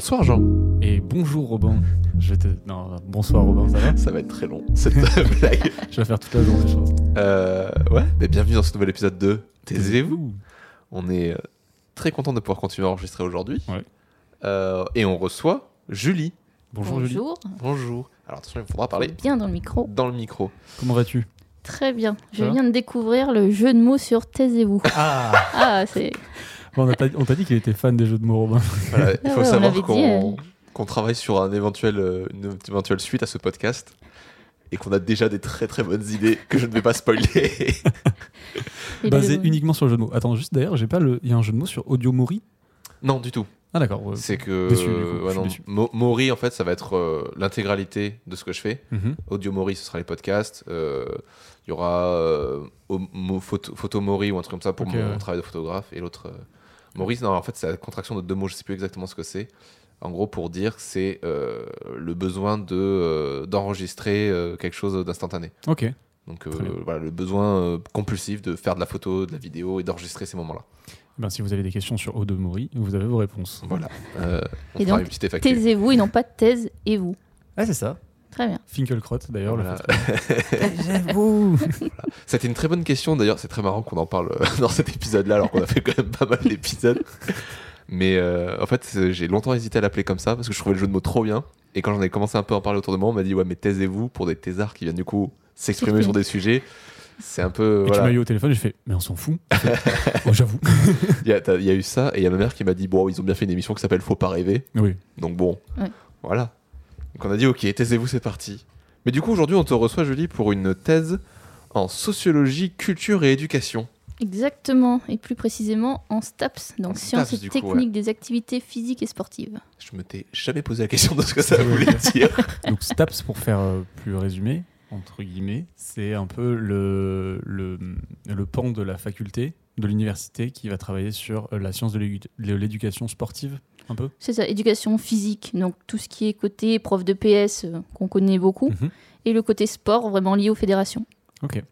bonsoir Jean. Et bonjour Robin. Je vais te... Non, bonsoir Robin, ça va Ça va être très long, cette blague. Je vais faire toute la journée, je pense. Euh, ouais, mais bienvenue dans ce nouvel épisode de Taisez-vous. On est euh, très content de pouvoir continuer à enregistrer aujourd'hui. Ouais. Euh, et on reçoit Julie. Bonjour, Julie. Bonjour. Bonjour. Alors attention, il faudra parler Bien dans le micro. dans le micro. Comment vas-tu? Très bien. Je viens de découvrir le jeu de mots sur taisez-vous. Ah Ah, c'est. On t'a on t'a dit qu'il était fan des jeux de mots, Robin. Voilà, il Ah faut ouais, savoir l'avait qu'on travaille sur un éventuel, euh, une éventuelle suite à ce podcast et qu'on a déjà des très très bonnes idées que je ne vais pas spoiler. Basé le- uniquement sur le jeu de mots. Attends, juste d'ailleurs, j'ai pas le. Il y a un jeu de mots sur Audio Mori? Non, du tout. Ah d'accord. ouais. C'est que Déçu, du coup, ouais, je suis non, déçu. Mo- Mori en fait ça va être euh, l'intégralité de ce que je fais. Mhm. Audio Mori ce sera les podcasts. Euh, Il y aura euh, photo, photo Mori ou un truc comme ça pour mon ouais. travail de photographe et l'autre Mori non en fait c'est la contraction de deux mots je sais plus exactement ce que c'est. En gros pour dire que c'est euh, le besoin de euh, d'enregistrer euh, quelque chose d'instantané. Ok. Donc euh, voilà le besoin euh, compulsif de faire de la photo, de la vidéo et d'enregistrer ces moments-là. Ben, si vous avez des questions sur Audio Mori, vous avez vos réponses. Voilà. Euh, on Et donc. Taisez-vous et non pas taise et vous. Ah, c'est ça. Très bien. Finkelkrot, d'ailleurs. le Voilà. Taisez-vous C'était une très bonne question d'ailleurs, c'est très marrant qu'on en parle euh, dans cet épisode-là alors qu'on a fait quand même pas mal d'épisodes. Mais euh, en fait, j'ai longtemps hésité à l'appeler comme ça parce que je trouvais le jeu de mots trop bien. Et quand j'en ai commencé un peu à en parler autour de moi, on m'a dit ouais mais taisez-vous pour des thésards qui viennent du coup s'exprimer sur des sujets. C'est un peu... Et tu voilà. m'as eu au téléphone, j'ai fait, mais on s'en fout. oh, j'avoue. Il y, a- t'as- il y a eu ça et il y a ma mère qui m'a dit bon ils ont bien fait une émission qui s'appelle Faut pas rêver. Oui. Donc bon, Ouais. voilà. Donc on a dit ok, taisez-vous, c'est parti. Mais du coup aujourd'hui on te reçoit Julie pour une thèse en sociologie, culture et éducation. Exactement. Et plus précisément en STAPS, donc En sciences et coup, techniques des activités physiques et sportives. Je me t'ai jamais posé la question de ce que ça voulait dire. Donc STAPS, pour faire euh, plus résumé, entre guillemets, c'est un peu le, le, le pan de la faculté, de l'université, qui va travailler sur euh, la science de l'éducation sportive, un peu. C'est ça, éducation physique, donc tout ce qui est côté prof de PS euh, qu'on connaît beaucoup, Mhm. et le côté sport vraiment lié aux fédérations. Ok.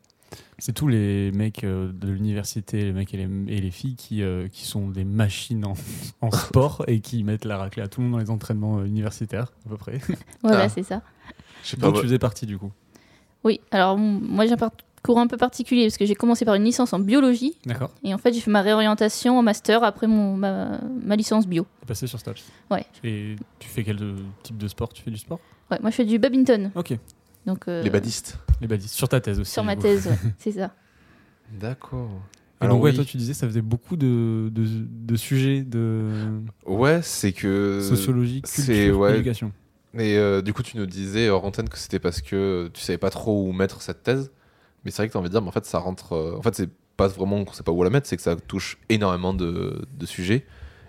C'est tous les mecs euh, de l'université, les mecs et les, et les filles qui, euh, qui sont des machines en, en sport et qui mettent la raclée à tout le monde dans les entraînements universitaires, à peu près. Voilà, Ah. c'est ça. Je sais pas. Donc tu faisais partie du coup. Oui, alors moi j'ai un parcours un peu particulier parce que j'ai commencé par une licence en biologie D'accord. et en fait j'ai fait ma réorientation en master après mon, ma, ma licence bio. Tu es passé sur STAPS. Ouais. Et tu fais quel euh, type de sport? Tu fais du sport? Ouais, moi je fais du badminton. Ok. Donc, euh, Les badistes. Les badistes. Sur ta thèse aussi. Sur ma coup. thèse, ouais, c'est ça. D'accord. Et Alors donc, ouais, oui. toi, tu disais, ça faisait beaucoup de, de, de sujets de Ouais, c'est que. sociologie, c'est- culture, ouais. éducation. Et euh, du coup, tu nous disais hors antenne que c'était parce que tu savais pas trop où mettre cette thèse. Mais c'est vrai que t'as envie de dire, mais en fait, ça rentre. euh, En fait, c'est pas vraiment qu'on sait pas où la mettre, c'est que ça touche énormément de, de sujets.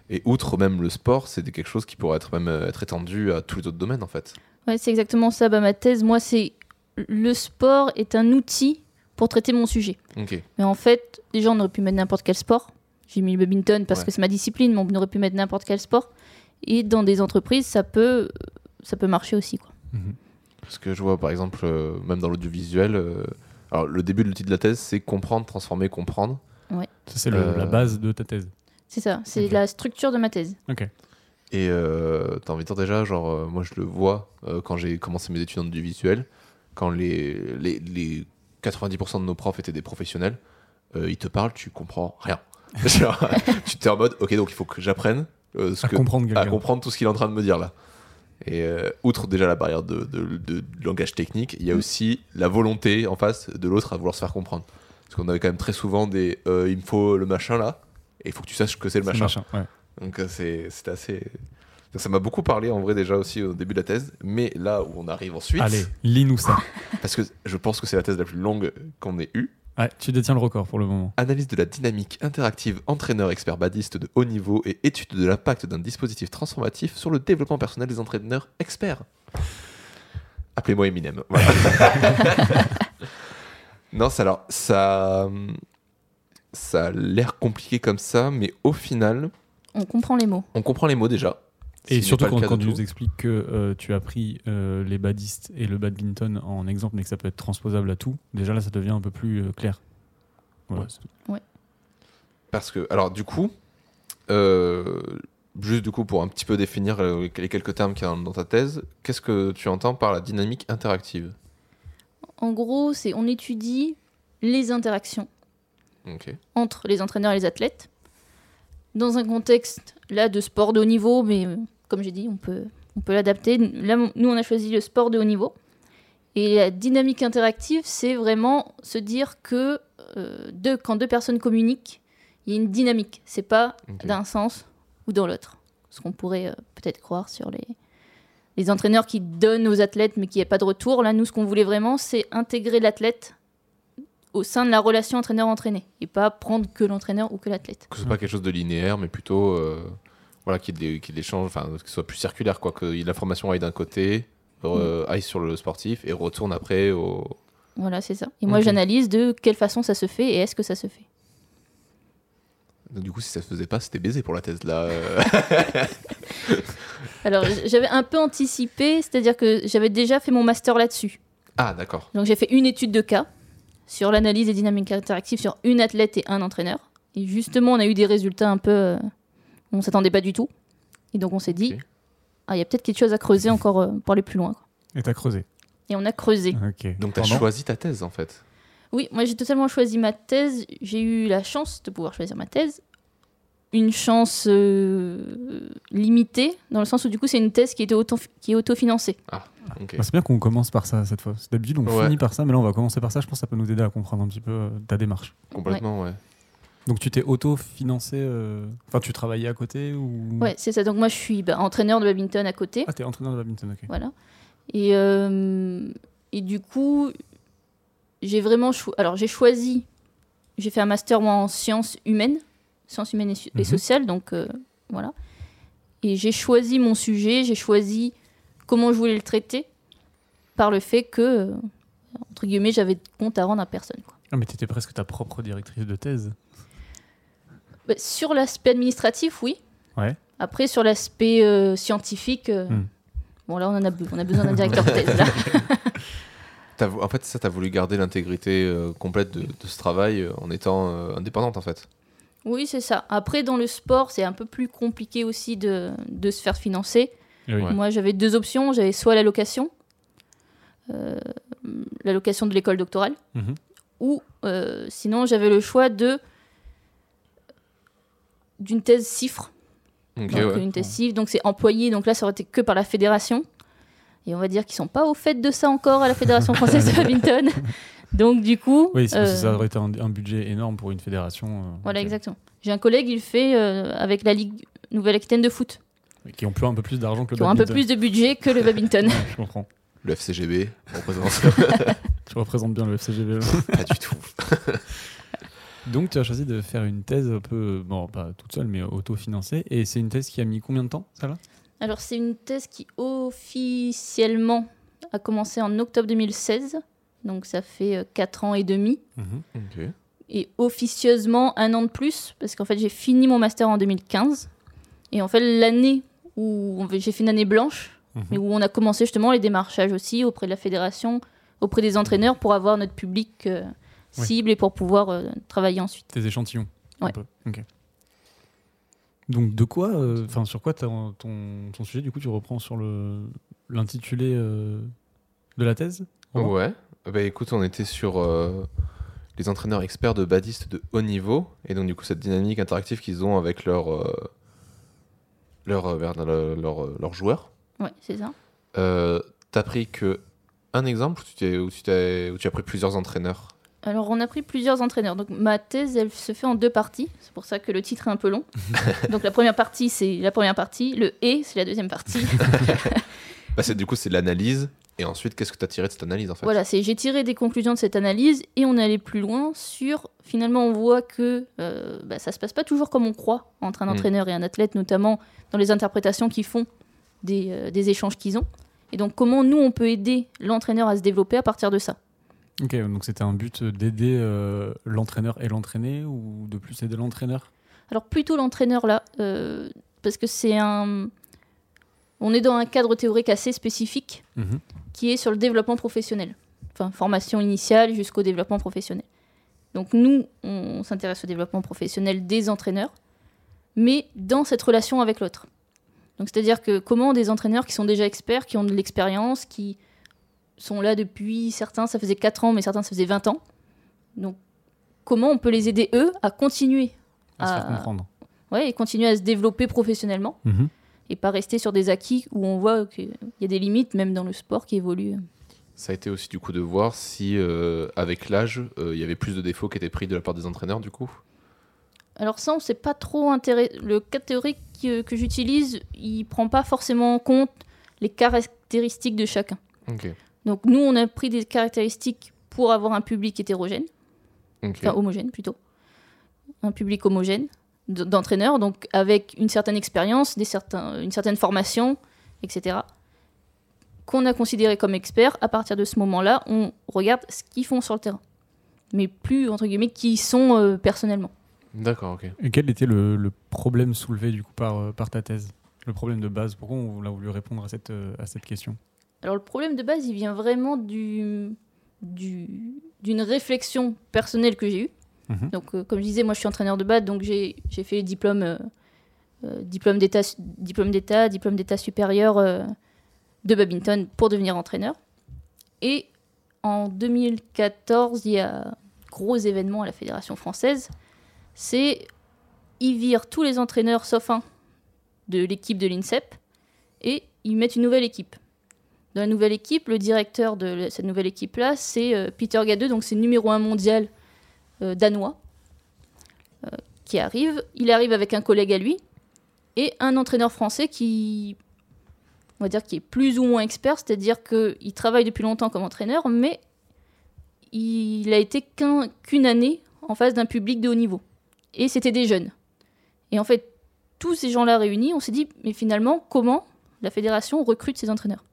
Et outre même le sport, c'est quelque chose qui pourrait être même euh, être étendu à tous les autres domaines en fait. Ouais, c'est exactement ça. Bah, ma thèse, moi, c'est le sport est un outil pour traiter mon sujet. Ok. Mais en fait, déjà, on aurait pu mettre n'importe quel sport. J'ai mis le badminton parce Ouais. que c'est ma discipline, mais on aurait pu mettre n'importe quel sport. Et dans des entreprises, ça peut, ça peut marcher aussi. Quoi. Mhm. Parce que je vois par exemple, euh, même dans l'audiovisuel, euh, alors le début de l'outil de la thèse, c'est comprendre, transformer, comprendre. Ça, c'est le- Euh, la base de ta thèse. C'est ça, c'est la structure de ma thèse. Ok. Et euh, t'as envie de dire déjà, genre, euh, moi je le vois euh, quand j'ai commencé mes études en audiovisuel, quand les, les, les 90% de nos profs étaient des professionnels, euh, ils te parlent, tu comprends rien. Genre, tu t'es en mode, ok, donc il faut que j'apprenne euh, À que- comprendre à comprendre tout ce qu'il est en train de me dire là. Et euh, outre déjà la barrière de, de- de- de langage technique, il y a Mm. aussi la volonté en face de l'autre à vouloir se faire comprendre. Parce qu'on avait quand même très souvent des euh, il me faut le machin là, et il faut que tu saches que c'est le machin. ouais. Donc euh, c'est c'est assez. Donc, ça m'a beaucoup parlé en vrai déjà aussi au début de la thèse, mais là où on arrive ensuite, Allez, lis-nous ça. parce que je pense que c'est la thèse la plus longue qu'on ait eue, Ouais, tu détiens le record pour le moment. analyse de la dynamique interactive entraîneur expert badiste de haut niveau et étude de l'impact d'un dispositif transformatif sur le développement personnel des entraîneurs experts. Appelez-moi Eminem. Voilà. non, ça, alors, ça, ça a l'air compliqué comme ça, mais au final, On comprend les mots. on comprend les mots déjà. Et surtout quand, tu nous. expliques que euh, tu as pris euh, les badistes et le badminton en exemple, mais que ça peut être transposable à tout, déjà là, ça devient un peu plus euh, clair. Voilà, Ouais. Parce que, alors du coup, euh, juste du coup pour un petit peu définir euh, les quelques termes qu'il y a dans ta thèse, qu'est-ce que tu entends par la dynamique interactive? En gros, c'est on étudie les interactions entre les entraîneurs et les athlètes. Dans un contexte là de sport de haut niveau, mais euh, comme j'ai dit, on peut, on peut l'adapter. Là, nous, on a choisi le sport de haut niveau. Et la dynamique interactive, c'est vraiment se dire que euh, deux, quand deux personnes communiquent, il y a une dynamique. C'est pas d'un sens ou dans l'autre. Ce qu'on pourrait euh, peut-être croire sur les, les entraîneurs qui donnent aux athlètes mais qui n'y a pas de retour. Là, nous, ce qu'on voulait vraiment, c'est intégrer l'athlète au sein de la relation entraîneur-entraîné et pas prendre que l'entraîneur ou que l'athlète. Que ce soit pas quelque chose de linéaire, mais plutôt euh, voilà, qu'il y ait des- qu'il y ait des échanges, enfin, que ce soit plus circulaire, quoi, que l'information aille d'un côté, euh, aille sur le sportif et retourne après au. Voilà, c'est ça. Et moi, j'analyse de quelle façon ça se fait et est-ce que ça se fait. Donc, du coup, si ça se faisait pas, c'était baisé pour la thèse là. euh. Alors, j'avais un peu anticipé, c'est-à-dire que j'avais déjà fait mon master là-dessus. ah, d'accord. Donc, j'ai fait une étude de cas sur l'analyse des dynamiques interactives sur une athlète et un entraîneur. Et justement, on a eu des résultats un peu. On s'attendait pas du tout. Et donc, on s'est dit, ah, il y a peut-être quelque chose à creuser encore euh, pour aller plus loin. quoi. Et t'as creusé. Et on a creusé. Ok. Donc, tu as Pendant- choisi ta thèse en fait. Oui, moi j'ai totalement choisi ma thèse. J'ai eu la chance de pouvoir choisir ma thèse. Une chance euh, limitée, dans le sens où du coup c'est une thèse qui, était auto qui est autofinancée. Ok. Bah, c'est bien qu'on commence par ça cette fois. C'est D'habitude, on Ouais. finit par ça, mais là, on va commencer par ça. Je pense que ça peut nous aider à comprendre un petit peu euh, ta démarche. Complètement, ouais. Donc, tu t'es auto-financé. euh, Enfin, tu travaillais à côté ou? Ouais, c'est ça. Donc moi je suis bah, entraîneur de badminton à côté. Ah, t'es entraîneur de badminton, ok. Voilà. Et, euh, et du coup, j'ai vraiment. cho- Alors j'ai choisi. J'ai fait un master moi, en sciences humaines, sciences humaines et, Mhm. sociales. Donc euh, voilà. Et j'ai choisi mon sujet, j'ai choisi comment je voulais le traiter par le fait que, entre guillemets, j'avais de compte à rendre à personne. quoi. Ah, mais t'étais presque ta propre directrice de thèse. Bah, sur l'aspect administratif, oui. Ouais. Après, sur l'aspect euh, scientifique, euh, Hmm. bon là, on, en a, be- on a besoin d'un directeur de thèse. Là. En fait, ça, t'as voulu garder l'intégrité euh, complète de, de ce travail euh, en étant euh, indépendante en fait. Oui, c'est ça. Après, dans le sport, c'est un peu plus compliqué aussi de, de se faire financer. Oui. Ouais. Moi, j'avais deux options. J'avais soit la location, euh, la location de l'école doctorale, Mhm. ou euh, sinon, j'avais le choix de d'une thèse CIFRE. Donc, ouais. une thèse CIFRE, donc c'est employé. Donc là, ça aurait été que par la fédération. Et on va dire qu'ils sont pas au fait de ça encore à la Fédération française de badminton. Donc du coup, Oui, que euh, ça aurait été un, un budget énorme pour une fédération. euh, voilà exactement. J'ai un collègue, il fait euh, avec la Ligue Nouvelle-Aquitaine de foot, Qui ont plus, un peu plus d'argent que le qui ont un peu plus de budget que le badminton. Ouais, je comprends. Le FCGB représente Tu représentes bien le FCGB. pas du tout. Donc, tu as choisi de faire une thèse un peu, bon, pas toute seule, mais autofinancée. Et c'est une thèse qui a mis combien de temps, ça là Alors c'est une thèse qui officiellement a commencé en octobre 2016, donc ça fait 4 ans et demi. Ok. Et officieusement un an de plus, parce qu'en fait j'ai fini mon master en 2015. Et en fait l'année où j'ai fait une année blanche, Mhm. mais où on a commencé justement les démarchages aussi auprès de la fédération, auprès des entraîneurs pour avoir notre public euh, Oui. cible et pour pouvoir euh, travailler ensuite. Tes échantillons. un Ouais. peu. Ok. Donc, de quoi, euh, enfin, sur quoi ton, ton sujet, du coup, tu reprends sur le l'intitulé euh, de la thèse Ouais. Bah écoute, on était sur euh, les entraîneurs experts de badistes de haut niveau et donc du coup cette dynamique interactive qu'ils ont avec leurs euh, leurs leur- leur- leurs joueurs. Ouais, c'est ça. Euh, T'as pris que un exemple ou tu, t'es- où tu, t'es- tu as pris plusieurs entraîneurs? Alors, on a pris plusieurs entraîneurs. Donc, ma thèse, elle se fait en deux parties. C'est pour ça que le titre est un peu long. Donc, la première partie, c'est la première partie. Le et, c'est la deuxième partie. bah, c'est- Du coup, c'est l'analyse et ensuite, qu'est-ce que tu as tiré de cette analyse en fait? Voilà, c'est j'ai tiré des conclusions de cette analyse et on est allé plus loin sur. Finalement, on voit que euh, bah, ça se passe pas toujours comme on croit entre un Mm. entraîneur et un athlète, notamment dans les interprétations qu'ils font des, euh, des échanges qu'ils ont. Et donc, comment nous, on peut aider l'entraîneur à se développer à partir de ça? Ok, donc c'était un but d'aider euh, l'entraîneur et l'entraîné ou de plus aider l'entraîneur? Alors plutôt l'entraîneur là, euh, parce que c'est un... On est dans un cadre théorique assez spécifique Mhm. qui est sur le développement professionnel. Enfin, formation initiale jusqu'au développement professionnel. Donc nous, on s'intéresse au développement professionnel des entraîneurs, mais dans cette relation avec l'autre. Donc c'est-à-dire que comment des entraîneurs qui sont déjà experts, qui ont de l'expérience, qui sont là depuis, certains ça faisait 4 ans, mais certains ça faisait 20 ans. Donc comment on peut les aider eux à continuer À se faire comprendre. ouais, et continuer à se développer professionnellement Mhm. et pas rester sur des acquis où on voit qu'il y a des limites même dans le sport qui évolue. Ça a été aussi du coup de voir si, euh, avec l'âge, euh, il y avait plus de défauts qui étaient pris de la part des entraîneurs du coup? Alors ça, on sait pas trop intéressé. Le cas théorique que, que j'utilise, il prend pas forcément en compte les caractéristiques de chacun. Ok. Donc nous, on a pris des caractéristiques pour avoir un public hétérogène, enfin homogène plutôt, un public homogène d'entraîneurs, donc avec une certaine expérience, des certains, une certaine formation, etc. Qu'on a considéré comme experts. À partir de ce moment-là, on regarde ce qu'ils font sur le terrain, mais plus entre guillemets qui ils sont euh, personnellement. D'accord, ok. Et quel était le, le problème soulevé du coup par, euh, par ta thèse? Le problème de base Pourquoi on a voulu répondre à cette, euh, à cette question? Alors le problème de base, il vient vraiment du du- d'une réflexion personnelle que j'ai eue. Mhm. Donc euh, comme je disais, moi je suis entraîneur de bad, donc j'ai fait les diplômes, euh, euh, diplôme d'état, diplôme d'état, diplôme d'état supérieur de badminton pour devenir entraîneur. Et en 2014, il y a un gros événement à la fédération française, c'est ils virent tous les entraîneurs sauf un de l'équipe de l'INSEP et ils mettent une nouvelle équipe. La nouvelle équipe, le directeur de cette nouvelle équipe-là, c'est euh, Peter Gadeux, donc c'est numéro un mondial euh, danois, euh, qui arrive. Il arrive avec un collègue à lui et un entraîneur français qui, on va dire, qui est plus ou moins expert, c'est-à-dire qu'il travaille depuis longtemps comme entraîneur, mais il a été qu'un- qu'une année en face d'un public de haut niveau. Et c'était des jeunes. Et en fait, tous ces gens-là réunis, on s'est dit, mais finalement, comment la fédération recrute ses entraîneurs?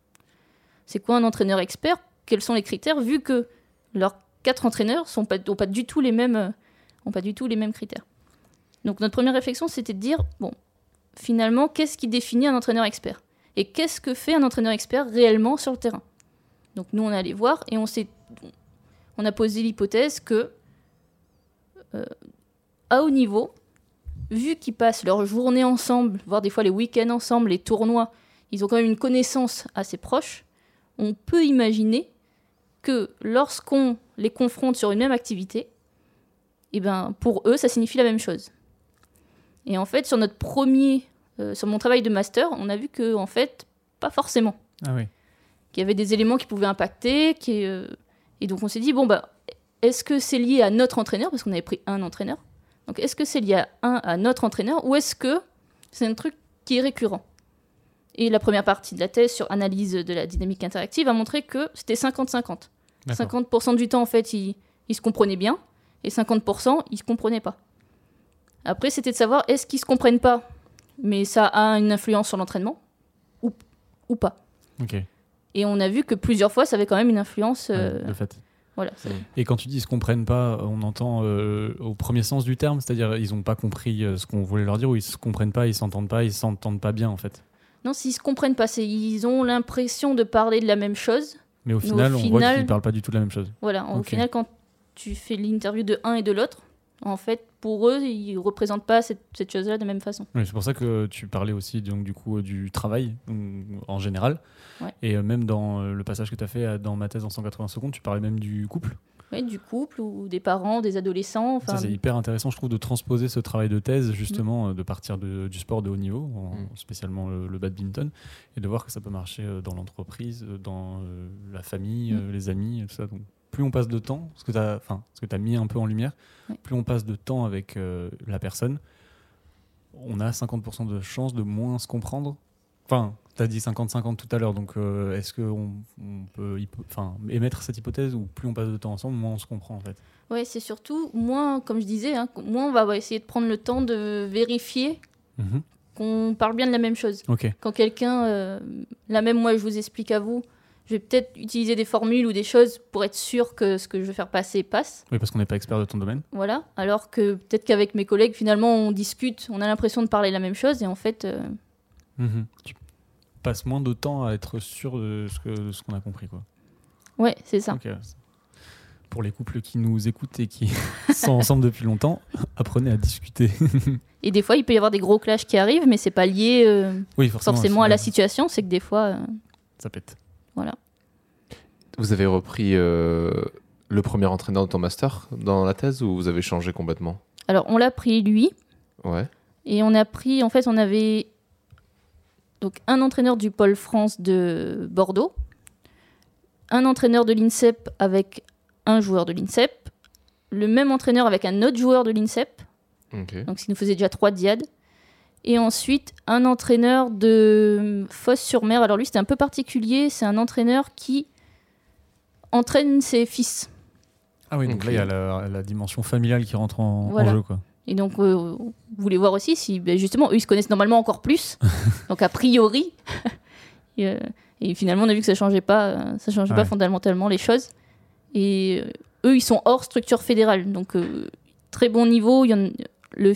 C'est quoi un entraîneur expert? Quels sont les critères Vu que leurs quatre entraîneurs sont pas, ont pas du tout les mêmes, euh, pas du tout les mêmes critères? Donc notre première réflexion, c'était de dire, bon, finalement, qu'est-ce qui définit un entraîneur expert? Et qu'est-ce que fait un entraîneur expert réellement sur le terrain? Donc nous, on est allé voir et on on a posé l'hypothèse que euh, à haut niveau, vu qu'ils passent leur journée ensemble, voire des fois les week-ends ensemble, les tournois, ils ont quand même une connaissance assez proche, on peut imaginer que lorsqu'on les confronte sur une même activité, eh ben, pour eux, ça signifie la même chose. Et en fait, sur notre premier, euh, sur mon travail de master, on a vu que, en fait, pas forcément. Ah oui. Qu'il y avait des éléments qui pouvaient impacter, qui, euh, et donc on s'est dit, bon, bah, est-ce que c'est lié à notre entraîneur, parce qu'on avait pris un entraîneur, donc est-ce que c'est lié à, un, à notre entraîneur, ou est-ce que c'est un truc qui est récurrent? Et la première partie de la thèse sur analyse de la dynamique interactive a montré que c'était 50-50. D'accord. 50% du temps, en fait, ils, ils se comprenaient bien, et 50%, ils se comprenaient pas. Après, c'était de savoir, est-ce qu'ils se comprennent pas, mais ça a une influence sur l'entraînement, ou, ou pas. Ok. Et on a vu que plusieurs fois, ça avait quand même une influence. euh, Ouais, de fait. voilà. Et quand tu dis ils se comprennent pas, on entend euh, au premier sens du terme, c'est-à-dire ils ont pas compris euh, ce qu'on voulait leur dire ou ils se comprennent pas, ils s'entendent pas, ils s'entendent pas bien en fait. Non, s'ils se comprennent pas, c'est ils ont l'impression de parler de la même chose. Mais au Mais au final, on voit qu'ils parlent pas du tout de la même chose. Voilà. Au final, quand tu fais l'interview de un et de l'autre, en fait, pour eux, ils représentent pas cette, cette chose-là de la même façon. Oui, c'est pour ça que tu parlais aussi donc, du coup du travail en général. Ouais. Et euh, même dans euh, le passage que tu as fait euh, dans ma thèse en 180 secondes, tu parlais même du couple. Ouais, du couple ou des parents, des adolescents. ça, Enfin, c'est hyper intéressant, je trouve, de transposer ce travail de thèse, justement, euh, de partir de- du sport de haut niveau, en- Mm. spécialement le, le badminton, et de voir que ça peut marcher euh, dans l'entreprise, euh, dans euh, la famille, Mm. les amis, et tout ça. Donc, plus on passe de temps, ce que tu as, as mis un peu en lumière, Ouais. plus on passe de temps avec euh, la personne, on a 50% de chances de moins se comprendre. Enfin, tu as dit 50-50 tout à l'heure, donc euh, est-ce qu'on on peut émettre cette hypothèse où plus on passe de temps ensemble, moins on se comprend en fait? Ouais, c'est surtout moins, comme je disais, hein, moins on va essayer de prendre le temps de vérifier Mhm. qu'on parle bien de la même chose. Quand quelqu'un, euh, là même moi je vous explique à vous, je vais peut-être utiliser des formules ou des choses pour être sûr que ce que je veux faire passer passe. Oui, parce qu'on n'est pas expert de ton domaine. Voilà. Alors que peut-être qu'avec mes collègues, finalement, on discute, on a l'impression de parler la même chose et en fait, euh, Mhm. Tu passes moins de temps à être sûr de ce qu'on a compris. Quoi. ouais, c'est ça. Ok. Pour les couples qui nous écoutent et qui sont ensemble depuis longtemps, apprenez à discuter. Et des fois, il peut y avoir des gros clashs qui arrivent, mais c'est pas lié euh, oui, forcément. forcément à la situation. C'est que des fois, euh, Ça pète. voilà. Vous avez repris euh, le premier entraîneur de ton master dans la thèse ou vous avez changé complètement? Alors, on l'a pris lui, Ouais. et on a pris, en fait, on avait donc un entraîneur du pôle France de Bordeaux, un entraîneur de l'INSEP avec un joueur de l'INSEP, le même entraîneur avec un autre joueur de l'INSEP, donc ce qui nous faisait déjà trois diades. Et ensuite, un entraîneur de Fosse-sur-Mer. Alors lui, c'était un peu particulier. C'est un entraîneur qui entraîne ses fils. Ah oui, donc là, il y a la, la dimension familiale qui rentre en, jeu. Quoi. Et donc, euh, vous voulez voir aussi si, ben, justement, eux, ils se connaissent normalement encore plus. donc, a priori. et, euh, et finalement, on a vu que ça changeait pas, euh, ça changeait pas fondamentalement les choses. Et eux, ils sont hors structure fédérale. Donc, euh, très bon niveau. Il y en- le,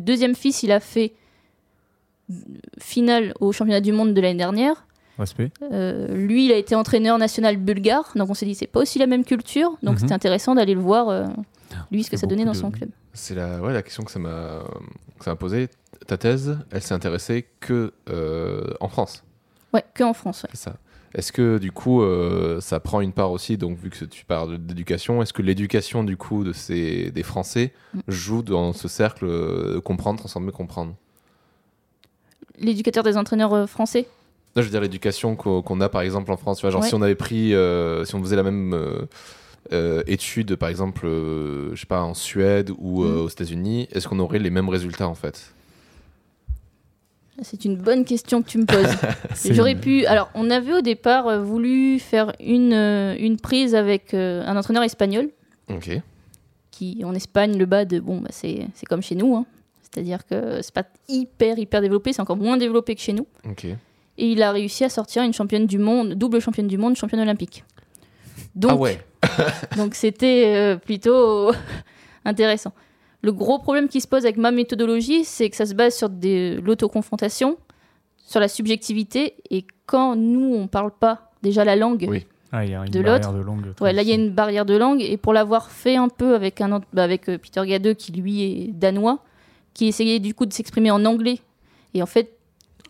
deuxième fils, il a fait finale au championnat du monde de l'année dernière. Euh, lui, il a été entraîneur national bulgare, donc on s'est dit c'est pas aussi la même culture, donc Mhm. c'était intéressant d'aller le voir, euh, lui, ce que ça donnait dans son club. C'est la, ouais, la question que ça m'a posée. Ta thèse, elle s'est intéressée que euh, en France, Ouais, que en France. ouais. c'est ça. Est-ce que du coup, euh, ça prend une part aussi, donc vu que tu parles d'éducation, est-ce que l'éducation du coup de ces des Français Mm. joue dans ce cercle euh, comprendre, transformer, comprendre? L'éducateur des entraîneurs euh, français? Je veux dire l'éducation qu'o- qu'on a par exemple en France. Tu vois, genre Ouais. si on avait pris, euh, si on faisait la même euh, euh, étude par exemple, euh, je sais pas, en Suède ou euh, Mhm. aux États-Unis, est-ce qu'on aurait les mêmes résultats en fait? C'est une bonne question que tu me poses. J'aurais une- pu. Alors, on avait au départ voulu faire une, une prise avec un entraîneur espagnol, Ok. qui en Espagne, le BAD, bon, bah, c'est c'est comme chez nous. hein. C'est-à-dire que c'est pas hyper, hyper développé, c'est encore moins développé que chez nous. Ok. Et il a réussi à sortir une championne du monde, double championne du monde, championne olympique. Donc, ah ouais. Donc c'était euh, plutôt intéressant. Le gros problème qui se pose avec ma méthodologie, c'est que ça se base sur des- l'autoconfrontation, sur la subjectivité, et quand nous, on parle pas déjà la langue, Oui. Ah, il y a une De barrière de langue. ouais, là, il y a une barrière de langue, et pour l'avoir fait un peu avec, un, bah, avec euh, Peter Gadeux, qui lui est danois, qui essayait du coup de s'exprimer en anglais, et en fait,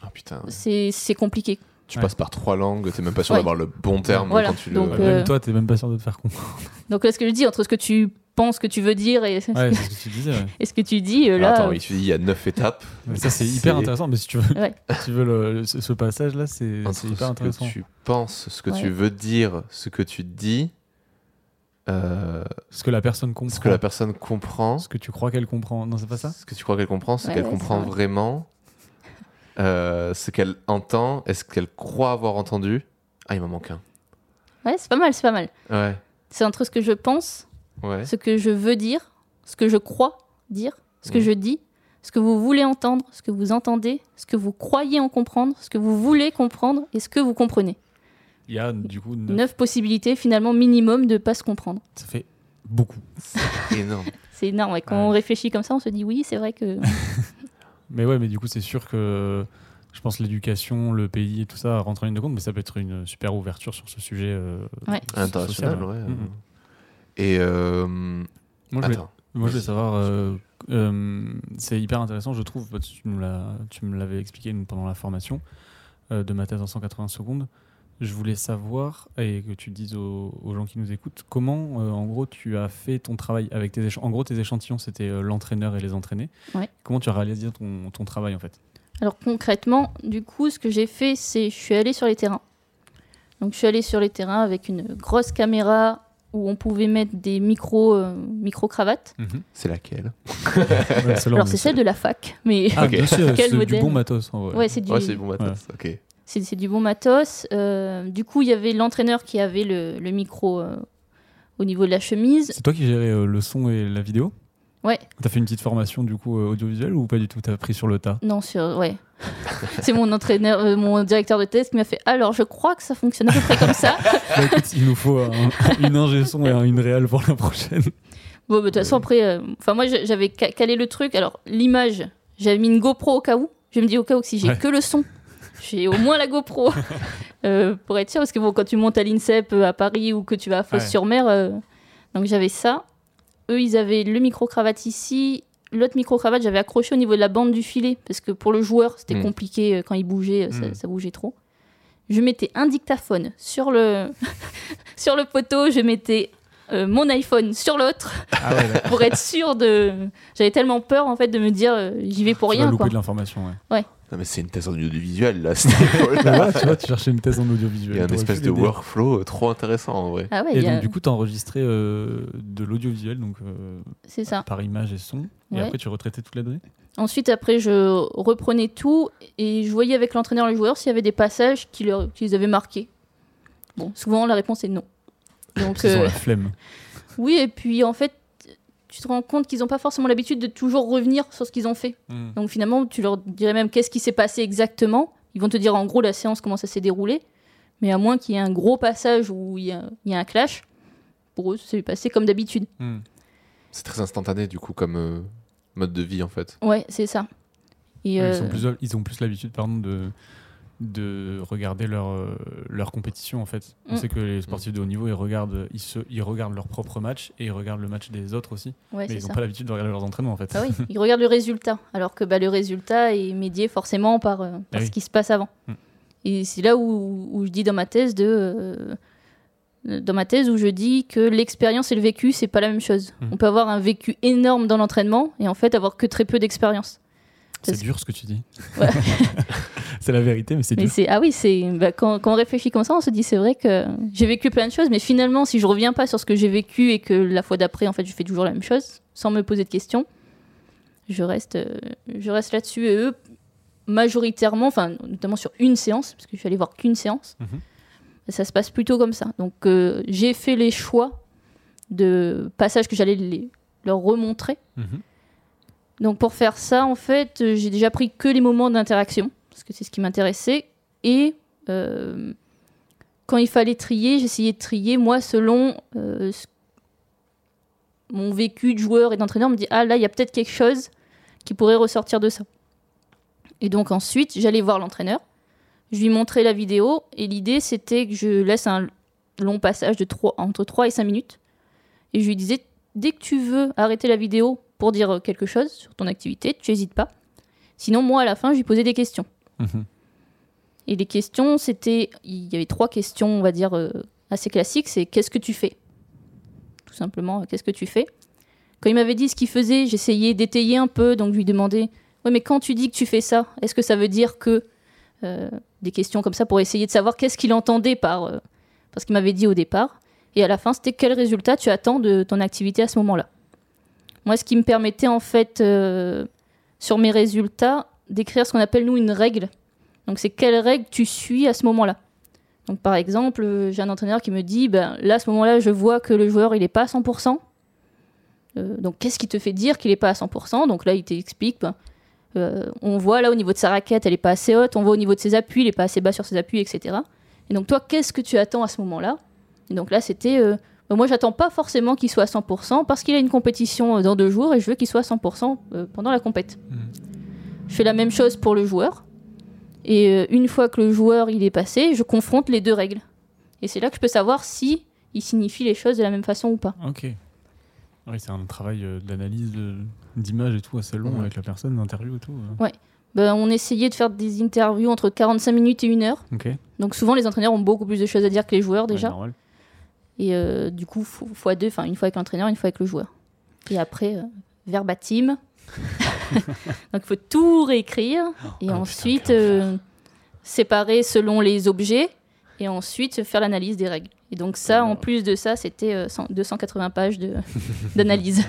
Ah putain. c'est c'est compliqué. Tu Ouais. passes par trois langues, t'es même pas sûr Ouais. d'avoir le bon terme Voilà. quand tu le. Donc, euh, Même toi, t'es même pas sûr de te faire comprendre. Donc là, ce que je dis, entre ce que tu penses que tu veux dire et, Ouais, c'est ce que tu disais. ouais. et ce que tu dis, euh, là... attends, euh, il te dit il y a neuf étapes. Mais ça, c'est C'est- hyper intéressant. Mais si tu veux, Ouais. si tu veux le- ce, ce passage-là, c'est c'est hyper ce intéressant. que tu penses, ce que Ouais. tu veux dire, ce que tu dis, euh, Ce que la personne comprend. ce que la personne comprend, Ce que tu crois qu'elle comprend. Non, c'est pas ça? Ce que tu crois qu'elle comprend, ce Ouais, qu'elle comprend c'est vrai. vraiment, euh, ce qu'elle entend, est-ce qu'elle croit avoir entendu? Ah, il m'en manque un. Ouais, c'est pas mal, c'est pas mal. Ouais, C'est entre ce que je pense, ouais. ce que je veux dire, ce que je crois dire, ce que Mhm. je dis, ce que vous voulez entendre, ce que vous entendez, ce que vous croyez en comprendre, ce que vous voulez comprendre et ce que vous comprenez. Il y a du coup neuf- Neuf possibilités finalement minimum de pas se comprendre. Ça fait beaucoup. C'est énorme. C'est énorme. ouais. Quand Ouais. on réfléchit comme ça, on se dit oui, c'est vrai que. Mais ouais, mais du coup, c'est sûr que je pense l'éducation, le pays et tout ça rentre en ligne de compte, mais ça peut être une super ouverture sur ce sujet euh, Ouais. International, social, ouais. Mhm. Et. euh, Moi, je voulais, Attends. moi, je voulais Vas-y. savoir, euh, euh, c'est hyper intéressant, je trouve, tu nous l'as- tu me l'avais expliqué nous, pendant la formation euh, de ma thèse en 180 secondes. Je voulais savoir, et que tu dises aux, aux gens qui nous écoutent, comment, euh, en gros, tu as fait ton travail avec tes échantillons. En gros, tes échantillons, c'était euh, l'entraîneur et les entraînés. Ouais. Comment tu as réalisé ton, ton travail, en fait? Alors concrètement, du coup, ce que j'ai fait, c'est je suis allée sur les terrains. Donc je suis allée sur les terrains avec une grosse caméra où on pouvait mettre des micros, euh, micro-cravates. C'est laquelle? Ouais, celle-là, on Alors est c'est celle de la fac, mais Ah, Quel c'est du bon matos. en vrai. ouais, c'est du, Ouais, c'est bon, attends. Ok. C'est, du bon matos. Euh, du coup, il y avait l'entraîneur qui avait le, le micro euh, au niveau de la chemise. C'est toi qui gérais euh, le son et la vidéo? Ouais. T'as fait une petite formation du coup audiovisuelle ou pas du tout? T'as appris sur le tas? Non, sur, ouais. c'est mon entraîneur, euh, mon directeur de thèse qui m'a fait. Alors, je crois que ça fonctionne à peu près comme ça. Bah, écoute, il nous faut un- une ingé son et un- une réelle pour la prochaine. Bon, bah, de toute façon, après, euh, enfin, moi, j'a- j'avais ca- calé le truc. Alors, l'image, j'avais mis une GoPro au cas où. Je me dis, au cas où, si j'ai Ouais. que le son, j'ai au moins la GoPro euh, pour être sûr. Parce que bon, quand tu montes à l'INSEP euh, à Paris ou que tu vas à Fosse-sur-Mer, euh, Donc j'avais ça. Eux, ils avaient le micro-cravate ici. L'autre micro-cravate, j'avais accroché au niveau de la bande du filet. Parce que pour le joueur, c'était Mm. compliqué quand il bougeait, ça, Mm. ça bougeait trop. Je mettais un dictaphone sur le, sur le poteau. Je mettais euh, mon iPhone sur l'autre Ah ouais, pour être sûr de. J'avais tellement peur en fait de me dire euh, j'y vais pour Tu vas rien louper quoi. de l'information, ouais. Non, mais c'est une thèse en audiovisuel là. tu vois, tu cherchais une thèse en audiovisuel. Il y a un espèce de workflow euh, trop intéressant en vrai. Ah ouais, Et a- donc, du coup, tu as enregistré euh, de l'audiovisuel, donc euh, c'est ça. par image et son. Et Ouais. après, tu retraitais toute la donnée Ensuite, après, je reprenais tout et je voyais avec l'entraîneur et le joueur s'il y avait des passages qui leur- qu'ils avaient marqués. Bon, souvent la réponse est non. Donc, Ils ont euh, la flemme. oui, et puis en fait, tu te rends compte qu'ils n'ont pas forcément l'habitude de toujours revenir sur ce qu'ils ont fait. Hmm. Donc finalement, tu leur dirais même qu'est-ce qui s'est passé exactement. Ils vont te dire en gros la séance, comment ça s'est déroulé. Mais à moins qu'il y ait un gros passage où il y y a un clash, pour eux, c'est passé comme d'habitude. Hmm. C'est très instantané du coup comme euh, mode de vie en fait. Ouais, c'est ça. Et, Ouais, euh, Ils, sont plus, ils ont plus l'habitude pardon, de, de regarder leur, euh, leur compétition en fait. On Mm. sait que les sportifs de haut niveau, ils regardent, ils, se, ils regardent leur propre match et ils regardent le match des autres aussi. ouais, mais ils n'ont pas l'habitude de regarder leurs entraînements en fait. Ah oui, ils regardent le résultat, alors que bah, le résultat est médié forcément par, euh, par Ah oui. ce qui se passe avant. Mm. Et c'est là où, où je dis dans ma thèse de euh, dans ma thèse où je dis que l'expérience et le vécu c'est pas la même chose. Mm. On peut avoir un vécu énorme dans l'entraînement et en fait avoir que très peu d'expérience. C'est dur ce que tu dis. Ouais. c'est la vérité, mais c'est dur. ah oui, c'est bah, quand, quand on réfléchit comme ça, on se dit c'est vrai que j'ai vécu plein de choses, mais finalement si je reviens pas sur ce que j'ai vécu et que la fois d'après en fait je fais toujours la même chose sans me poser de questions, je reste euh, je reste là-dessus et eux majoritairement, enfin notamment sur une séance parce que je suis allée voir qu'une séance, Mhm. ça se passe plutôt comme ça. Donc euh, j'ai fait les choix de passages que j'allais leur remontrer. Mhm. Donc pour faire ça, en fait, j'ai déjà pris que les moments d'interaction, parce que c'est ce qui m'intéressait. Et euh, quand il fallait trier, j'essayais de trier, moi, selon euh, mon vécu de joueur et d'entraîneur, me dit, ah là, il y a peut-être quelque chose qui pourrait ressortir de ça. Et donc ensuite, j'allais voir l'entraîneur, je lui montrais la vidéo, et l'idée, c'était que je laisse un long passage de trois- entre 3 et 5 minutes. Et je lui disais, dès que tu veux arrêter la vidéo pour dire quelque chose sur ton activité, tu n'hésites pas. Sinon, moi, à la fin, je lui posais des questions. Mhm. Et les questions, c'était. Il y avait trois questions, on va dire, euh, assez classiques. C'est qu'est-ce que tu fais? Tout simplement, qu'est-ce que tu fais? Quand il m'avait dit ce qu'il faisait, j'essayais d'étayer un peu. Donc, lui demandais Ouais, mais quand tu dis que tu fais ça, est-ce que ça veut dire que. euh, des questions comme ça pour essayer de savoir qu'est-ce qu'il entendait par, euh, ce qu'il m'avait dit au départ. Et à la fin, c'était quel résultat tu attends de ton activité à ce moment-là? Moi, ce qui me permettait, en fait, euh, sur mes résultats, d'écrire ce qu'on appelle, nous, une règle. Donc, c'est quelle règle tu suis à ce moment-là. Donc, par exemple, euh, j'ai un entraîneur qui me dit, ben, là, à ce moment-là, je vois que le joueur, il n'est pas à 100%. Euh, donc, qu'est-ce qui te fait dire qu'il n'est pas à 100% Donc là, il t'explique, ben, euh, on voit là au niveau de sa raquette, elle n'est pas assez haute, on voit au niveau de ses appuis, il n'est pas assez bas sur ses appuis, etc. Et donc, toi, qu'est-ce que tu attends à ce moment-là? Et donc là, c'était, ben, moi, j'attends pas forcément qu'il soit à 100% parce qu'il a une compétition dans deux jours et je veux qu'il soit à 100% euh, pendant la compète. Mhm. Je fais la même chose pour le joueur. Et euh, une fois que le joueur il est passé, je confronte les deux règles. Et c'est là que je peux savoir si il signifie les choses de la même façon ou pas. Ok. Oui, c'est un travail euh, d'analyse d'image et tout assez long Ouais. avec la personne, d'interview et tout. euh. Ben, on essayait de faire des interviews entre 45 minutes et une heure. Ok. Donc souvent les entraîneurs ont beaucoup plus de choses à dire que les joueurs Ouais, déjà. normal. et euh, du coup, fo- fois deux, enfin une fois avec l'entraîneur, une fois avec le joueur. Et après, euh, verbatim. Donc il faut tout réécrire. Et putain, ensuite, euh, séparer selon les objets. Et ensuite, faire l'analyse des règles. Et donc ça, en plus de ça, c'était euh, 100 280 pages de- d'analyse.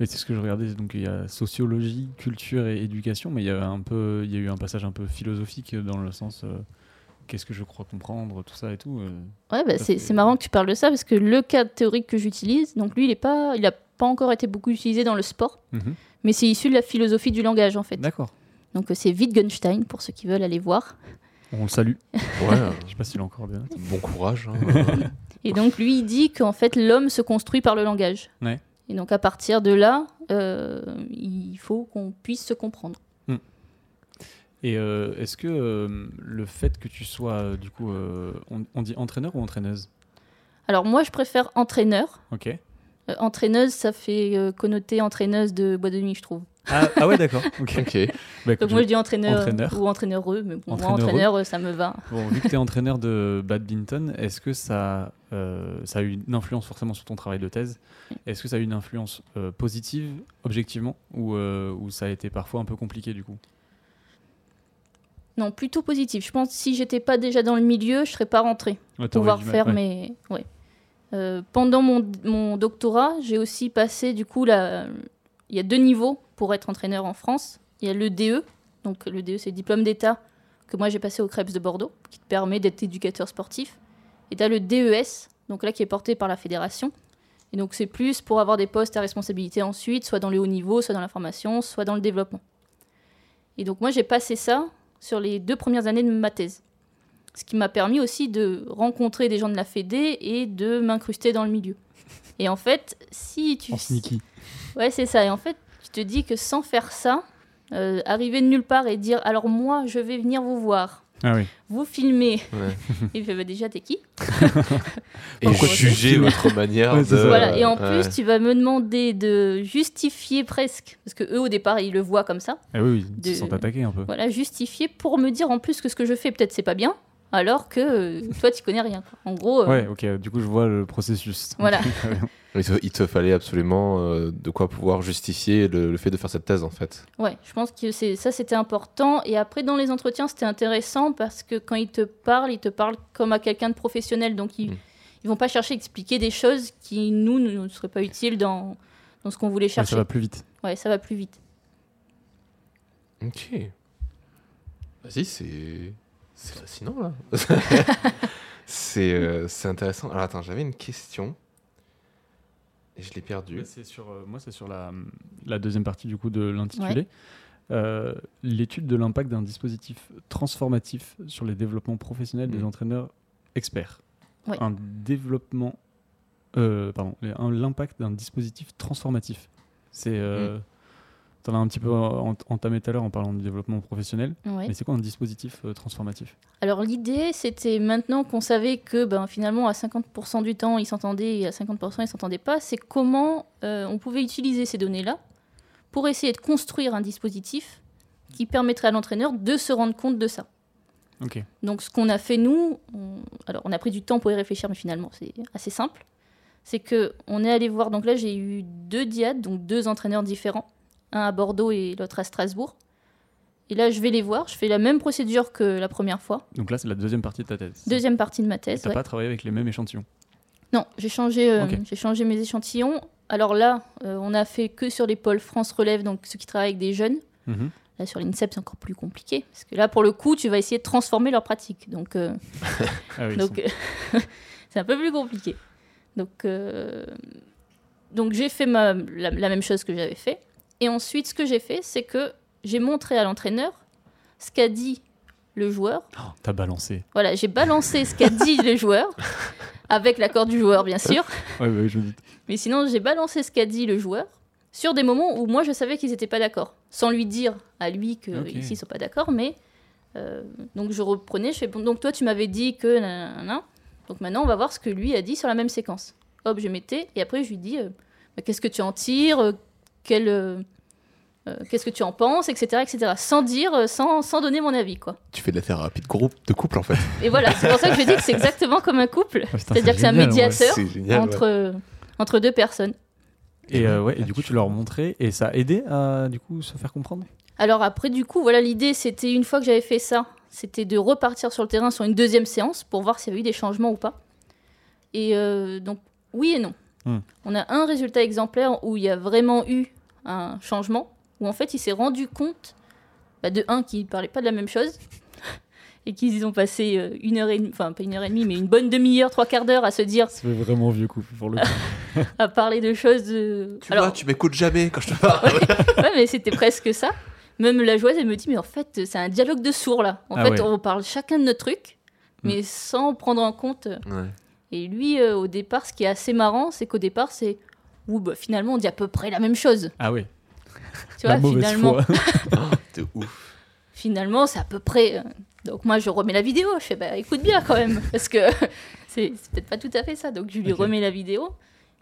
Mais c'est ce que je regardais, donc il y a sociologie, culture et éducation, mais il y a un peu, il y a eu un passage un peu philosophique dans le sens euh, qu'est-ce que je crois comprendre, tout ça et tout. euh. Ouais, bah, c'est marrant que tu parles de ça parce que le cadre théorique que j'utilise, donc lui, il n'a pas, il a pas encore été beaucoup utilisé dans le sport, Mhm. mais c'est issu de la philosophie du langage en fait. D'accord. Donc euh, c'est Wittgenstein pour ceux qui veulent aller voir. On le salue. Ouais, euh, Je sais pas s'il est encore bien. bon courage. hein. Et donc lui, il dit qu'en fait l'homme se construit par le langage. Ouais. Et donc à partir de là, euh, il faut qu'on puisse se comprendre. Et euh, est-ce que euh, le fait que tu sois, euh, du coup, euh, on, on dit entraîneur ou entraîneuse? Alors moi, je préfère entraîneur. Ok. Euh, entraîneuse, ça fait euh, connoter entraîneuse de bois de nuit, je trouve. Ah, ah ouais, d'accord. Ok. Bah, écoute, Donc moi, je dis entraîneur, Entraîneur. ou entraîneureux, mais bon, moi, Entraîneureux. entraîneur, euh, ça me va. Bon, vu que tu es entraîneur de badminton, est-ce que ça, euh, ça a eu une influence forcément sur ton travail de thèse? Est-ce que ça a eu une influence euh, positive, objectivement, ou, euh, ou ça a été parfois un peu compliqué du coup? Non, plutôt positif. Je pense que si j'étais pas déjà dans le milieu, je serais pas rentrée. Ouais, pouvoir faire ouais. mes. Ouais. Euh, pendant mon, mon doctorat, j'ai aussi passé, du coup, la... il y a deux niveaux pour être entraîneur en France. Il y a le DE, donc le DE, c'est le diplôme d'État que moi j'ai passé au Krebs de Bordeaux, qui te permet d'être éducateur sportif. Et tu as le DES, donc là qui est porté par la fédération. Et donc c'est plus pour avoir des postes à responsabilité ensuite, soit dans le haut niveau, soit dans la formation, soit dans le développement. Et donc moi j'ai passé ça sur les deux premières années de ma thèse. Ce qui m'a permis aussi de rencontrer des gens de la Fédé et de m'incruster dans le milieu. Et en fait, si tu... En sneaky. Ouais, c'est ça. Et en fait, tu te dis que sans faire ça, euh, arriver de nulle part et dire alors moi, je vais venir vous voir, Ah oui. vous filmer. Ouais. Il fait bah, déjà, t'es qui? Et Pourquoi juger votre manière de. Voilà. Et en ouais. plus, tu vas me demander de justifier presque, parce que eux au départ, ils le voient comme ça. Ah oui, oui, ils De- se sont attaqués un peu. Voilà, justifier pour me dire en plus que ce que je fais, peut-être c'est pas bien, alors que euh, toi, tu connais rien. quoi. En gros, euh, Ouais, ok, du coup je vois le processus. Voilà. Il te, il te fallait absolument euh, de quoi pouvoir justifier le, le fait de faire cette thèse en fait. Ouais, je pense que c'est ça c'était important. Et après dans les entretiens c'était intéressant parce que quand ils te parlent, ils te parlent comme à quelqu'un de professionnel, donc ils, Mm. ils vont pas chercher à expliquer des choses qui nous ne seraient pas utiles dans dans ce qu'on voulait Ouais, chercher. ça va plus vite. Ouais, ça va plus vite. Ok. Vas-y, c'est. C'est fascinant là. c'est euh, c'est intéressant. Alors attends, j'avais une question. Et je l'ai perdue. C'est sur, euh, moi, c'est sur la, la deuxième partie du coup de l'intitulé. Euh, L'étude de l'impact d'un dispositif transformatif sur les développements professionnels des Mm. entraîneurs experts. Ouais. Un développement, euh, pardon, un- l'impact d'un dispositif transformatif. C'est, euh, t'en as un petit peu en- entamé tout à l'heure en parlant du développement professionnel. Ouais. Mais c'est quoi un dispositif euh, transformatif? Alors l'idée c'était maintenant qu'on savait que ben, finalement à 50% du temps ils s'entendaient et à 50% ils s'entendaient pas, c'est comment euh, on pouvait utiliser ces données-là pour essayer de construire un dispositif qui permettrait à l'entraîneur de se rendre compte de ça. Donc ce qu'on a fait nous, on... alors on a pris du temps pour y réfléchir, mais finalement c'est assez simple. C'est que on est allé voir. Donc là j'ai eu deux diades, donc deux entraîneurs différents, un à Bordeaux et l'autre à Strasbourg. Et là je vais les voir. Je fais la même procédure que la première fois. Donc là, c'est la deuxième partie de ta thèse. Deuxième partie de ma thèse. T'as ouais. pas travaillé avec les mêmes échantillons. Non, j'ai changé, euh, j'ai changé mes échantillons. Alors là, euh, on a fait que sur les pôles France Relève, donc ceux qui travaillent avec des jeunes. Mhm. Là, sur l'INSEP, c'est encore plus compliqué. Parce que là, pour le coup, tu vas essayer de transformer leur pratique. Donc, euh, Ah oui, donc sont- c'est un peu plus compliqué. Donc, donc j'ai fait ma- la, la même chose que j'avais fait. Et ensuite, ce que j'ai fait, c'est que j'ai montré à l'entraîneur ce qu'a dit le joueur. Oh, T'as balancé. Voilà, j'ai balancé ce qu'a dit le joueur, avec l'accord du joueur, bien sûr. Ouais, ouais, je me dis. Mais sinon, j'ai balancé ce qu'a dit le joueur sur des moments où moi je savais qu'ils n'étaient pas d'accord, sans lui dire à lui que Ok. ici ils sont pas d'accord, mais euh, donc je reprenais, je fais bon, donc toi tu m'avais dit que nanana. donc maintenant on va voir ce que lui a dit sur la même séquence. Hop, je mettais et après je lui dis euh, bah, qu'est-ce que tu en tires, euh, quel, euh, euh, qu'est-ce que tu en penses, etc., etc. Sans dire, euh, sans, sans donner mon avis quoi. Tu fais de la thérapie de groupe, de couple en fait. Et voilà, c'est pour ça que je dis que c'est exactement comme un couple, Ah, c'est-à-dire que c'est un ouais. médiateur C'est génial. ouais. entre entre deux personnes. Et, euh, ouais, et du coup, tu leur montrais et ça a aidé à du coup se faire comprendre? Alors après, du coup, voilà, l'idée, c'était une fois que j'avais fait ça, c'était de repartir sur le terrain sur une deuxième séance pour voir s'il y avait eu des changements ou pas. Et euh, donc, oui et non. Hmm. On a un résultat exemplaire où il y a vraiment eu un changement, où en fait, il s'est rendu compte, bah, de un, qu'ils ne parlaient pas de la même chose, et qu'ils ont passé euh, une heure et demie, enfin pas une heure et demie, mais une bonne demi-heure, trois quarts d'heure à se dire, Ça fait vraiment vieux couple pour le coup. à parler de choses. euh, Tu alors- vois, tu m'écoutes jamais quand je te parle. ouais, mais c'était presque ça. Même la joueuse, elle me dit, mais en fait, c'est un dialogue de sourds là. En Ah fait, ouais. on parle chacun de notre truc, mais sans prendre en compte. euh. Ouais. Et lui, euh, au départ, ce qui est assez marrant, c'est qu'au départ, c'est. Ouh, bah, finalement, on dit à peu près la même chose. Ah oui. Tu La vois, mauvaise finalement. Oh, de ouf. finalement c'est à peu près. euh, Donc moi, je remets la vidéo. Je fais, bah écoute bien quand même, parce que c'est c'est peut-être pas tout à fait ça. Donc je lui remets la vidéo.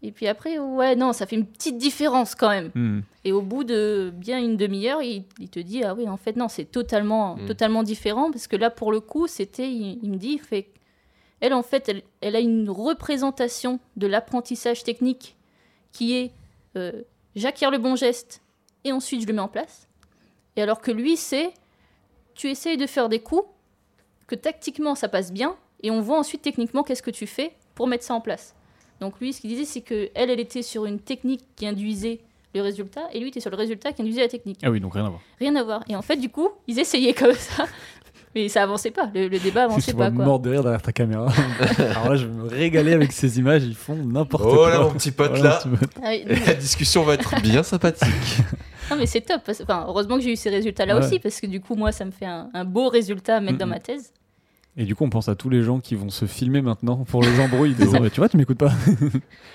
Et puis après, ouais, non, ça fait une petite différence quand même. Hmm. Et au bout de bien une demi-heure, il, il te dit, ah oui, en fait, non, c'est totalement, Mm. totalement différent, parce que là, pour le coup, c'était, il, il me dit, il fait, elle, en fait, elle, elle a une représentation de l'apprentissage technique qui est, euh, j'acquiers le bon geste, et ensuite je le mets en place. Et alors que lui, c'est, tu essayes de faire des coups, que tactiquement ça passe bien, et on voit ensuite techniquement qu'est-ce que tu fais pour mettre ça en place. Donc lui, ce qu'il disait, c'est que elle, elle était sur une technique qui induisait le résultat, et lui était sur le résultat qui induisait la technique. Ah oui, donc rien à voir. Rien à voir. Et en fait, du coup, ils essayaient comme ça, mais ça avançait pas. Le, le débat avançait Je pas, vois quoi. mort de rire derrière ta caméra. Alors là, je vais me régaler avec ces images, ils font n'importe Oh quoi. là, mon petit pote, là. mon petit pote. Ah oui, La discussion va être bien sympathique. non, mais c'est top. parce- Enfin, heureusement que j'ai eu ces résultats-là Ouais. aussi, parce que du coup, moi, ça me fait un, un beau résultat à mettre dans ma thèse. Et du coup, on pense à tous les gens qui vont se filmer maintenant pour les embrouilles, disant Mais Tu vois, tu m'écoutes pas.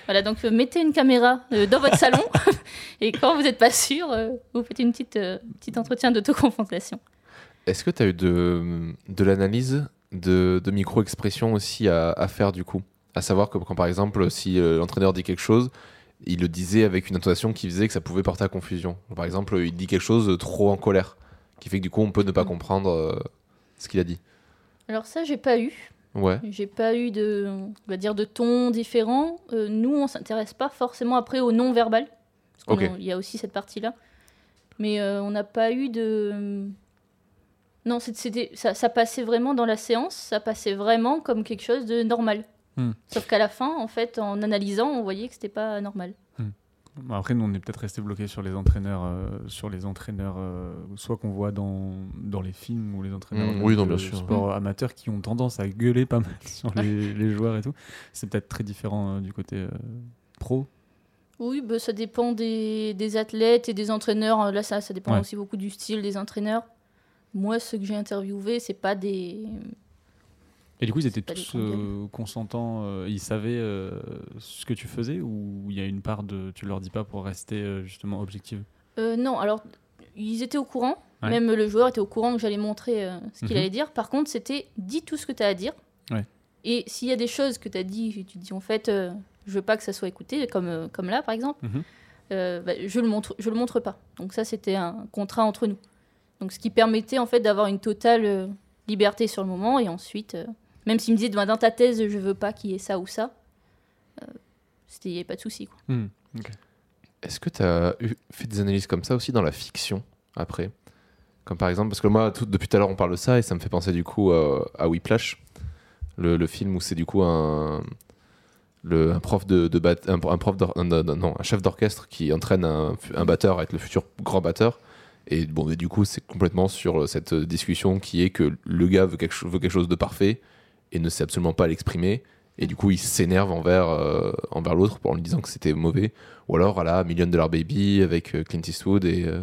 Voilà, donc euh, mettez une caméra euh, dans votre salon, et quand vous n'êtes pas sûr, euh, vous faites une petite, euh, petit entretien d'autoconfrontation. Est-ce que tu as eu de, de l'analyse de, de micro-expression aussi à, à faire du coup? À savoir que quand par exemple, si euh, l'entraîneur dit quelque chose, il le disait avec une intonation qui faisait que ça pouvait porter à confusion. Par exemple, il dit quelque chose de trop en colère, qui fait que du coup on peut ne pas Mm. comprendre euh, ce qu'il a dit. Alors ça, j'ai pas eu. Ouais. J'ai pas eu de, on va dire, de ton différent. Euh, nous, on s'intéresse pas forcément après au non-verbal. Parce qu'il Ok. y a aussi cette partie-là. Mais euh, on n'a pas eu de... Non, c'était, ça, ça passait vraiment dans la séance, ça passait vraiment comme quelque chose de normal. Hmm. Sauf qu'à la fin, en fait, en analysant, on voyait que c'était pas normal. Bon, Après, nous, on est peut-être resté bloqué sur les entraîneurs, euh, sur les entraîneurs, euh, soit qu'on voit dans, dans les films ou les entraîneurs Mm, de- oui, non, de bien sûr. sport amateur qui ont tendance à gueuler pas mal sur les, les joueurs et tout. C'est peut-être très différent euh, du côté euh, pro. Oui, bah, ça dépend des, des athlètes et des entraîneurs. Là, ça, ça dépend Ouais. aussi beaucoup du style des entraîneurs. Moi, ceux que j'ai interviewés, c'est pas des... Et du coup, ils étaient tous euh, consentants, euh, ils savaient euh, ce que tu faisais ou il y a une part de tu leur dis pas pour rester justement objective? Non, alors ils étaient au courant. Ouais. Même le joueur était au courant que j'allais montrer ce qu'il Mhm. allait dire. Par contre, c'était dis tout ce que tu as à dire. Ouais. Et s'il y a des choses que tu as dit, tu dis en fait, je veux pas que ça soit écouté, comme, comme là par exemple, Mhm. bah, je le montre, je le montre pas. Donc ça, c'était un contrat entre nous. Donc ce qui permettait en fait d'avoir une totale euh, liberté sur le moment et ensuite, euh, même s'il me disait dans ta thèse, je veux pas qu'il y ait ça ou ça, euh, c'était y avait pas de souci. Hmm. Est-ce que tu as eu- fait des analyses comme ça aussi dans la fiction après? Comme par exemple, parce que moi, tout- depuis tout à l'heure, on parle de ça et ça me fait penser du coup euh, à Whiplash, le, le film où c'est du coup un, le, un prof de, de bat- un, un prof d'or- un- un- non, un chef d'orchestre qui entraîne un, batteur avec le futur grand batteur. Et bon, mais du coup, c'est complètement sur cette discussion qui est que le gars veut quelque, cho- veut quelque chose de parfait et ne sait absolument pas l'exprimer. Et du coup, il s'énerve envers, euh, envers l'autre en lui disant que c'était mauvais. Ou alors, voilà, Million Dollar Baby avec euh, Clint Eastwood et, euh,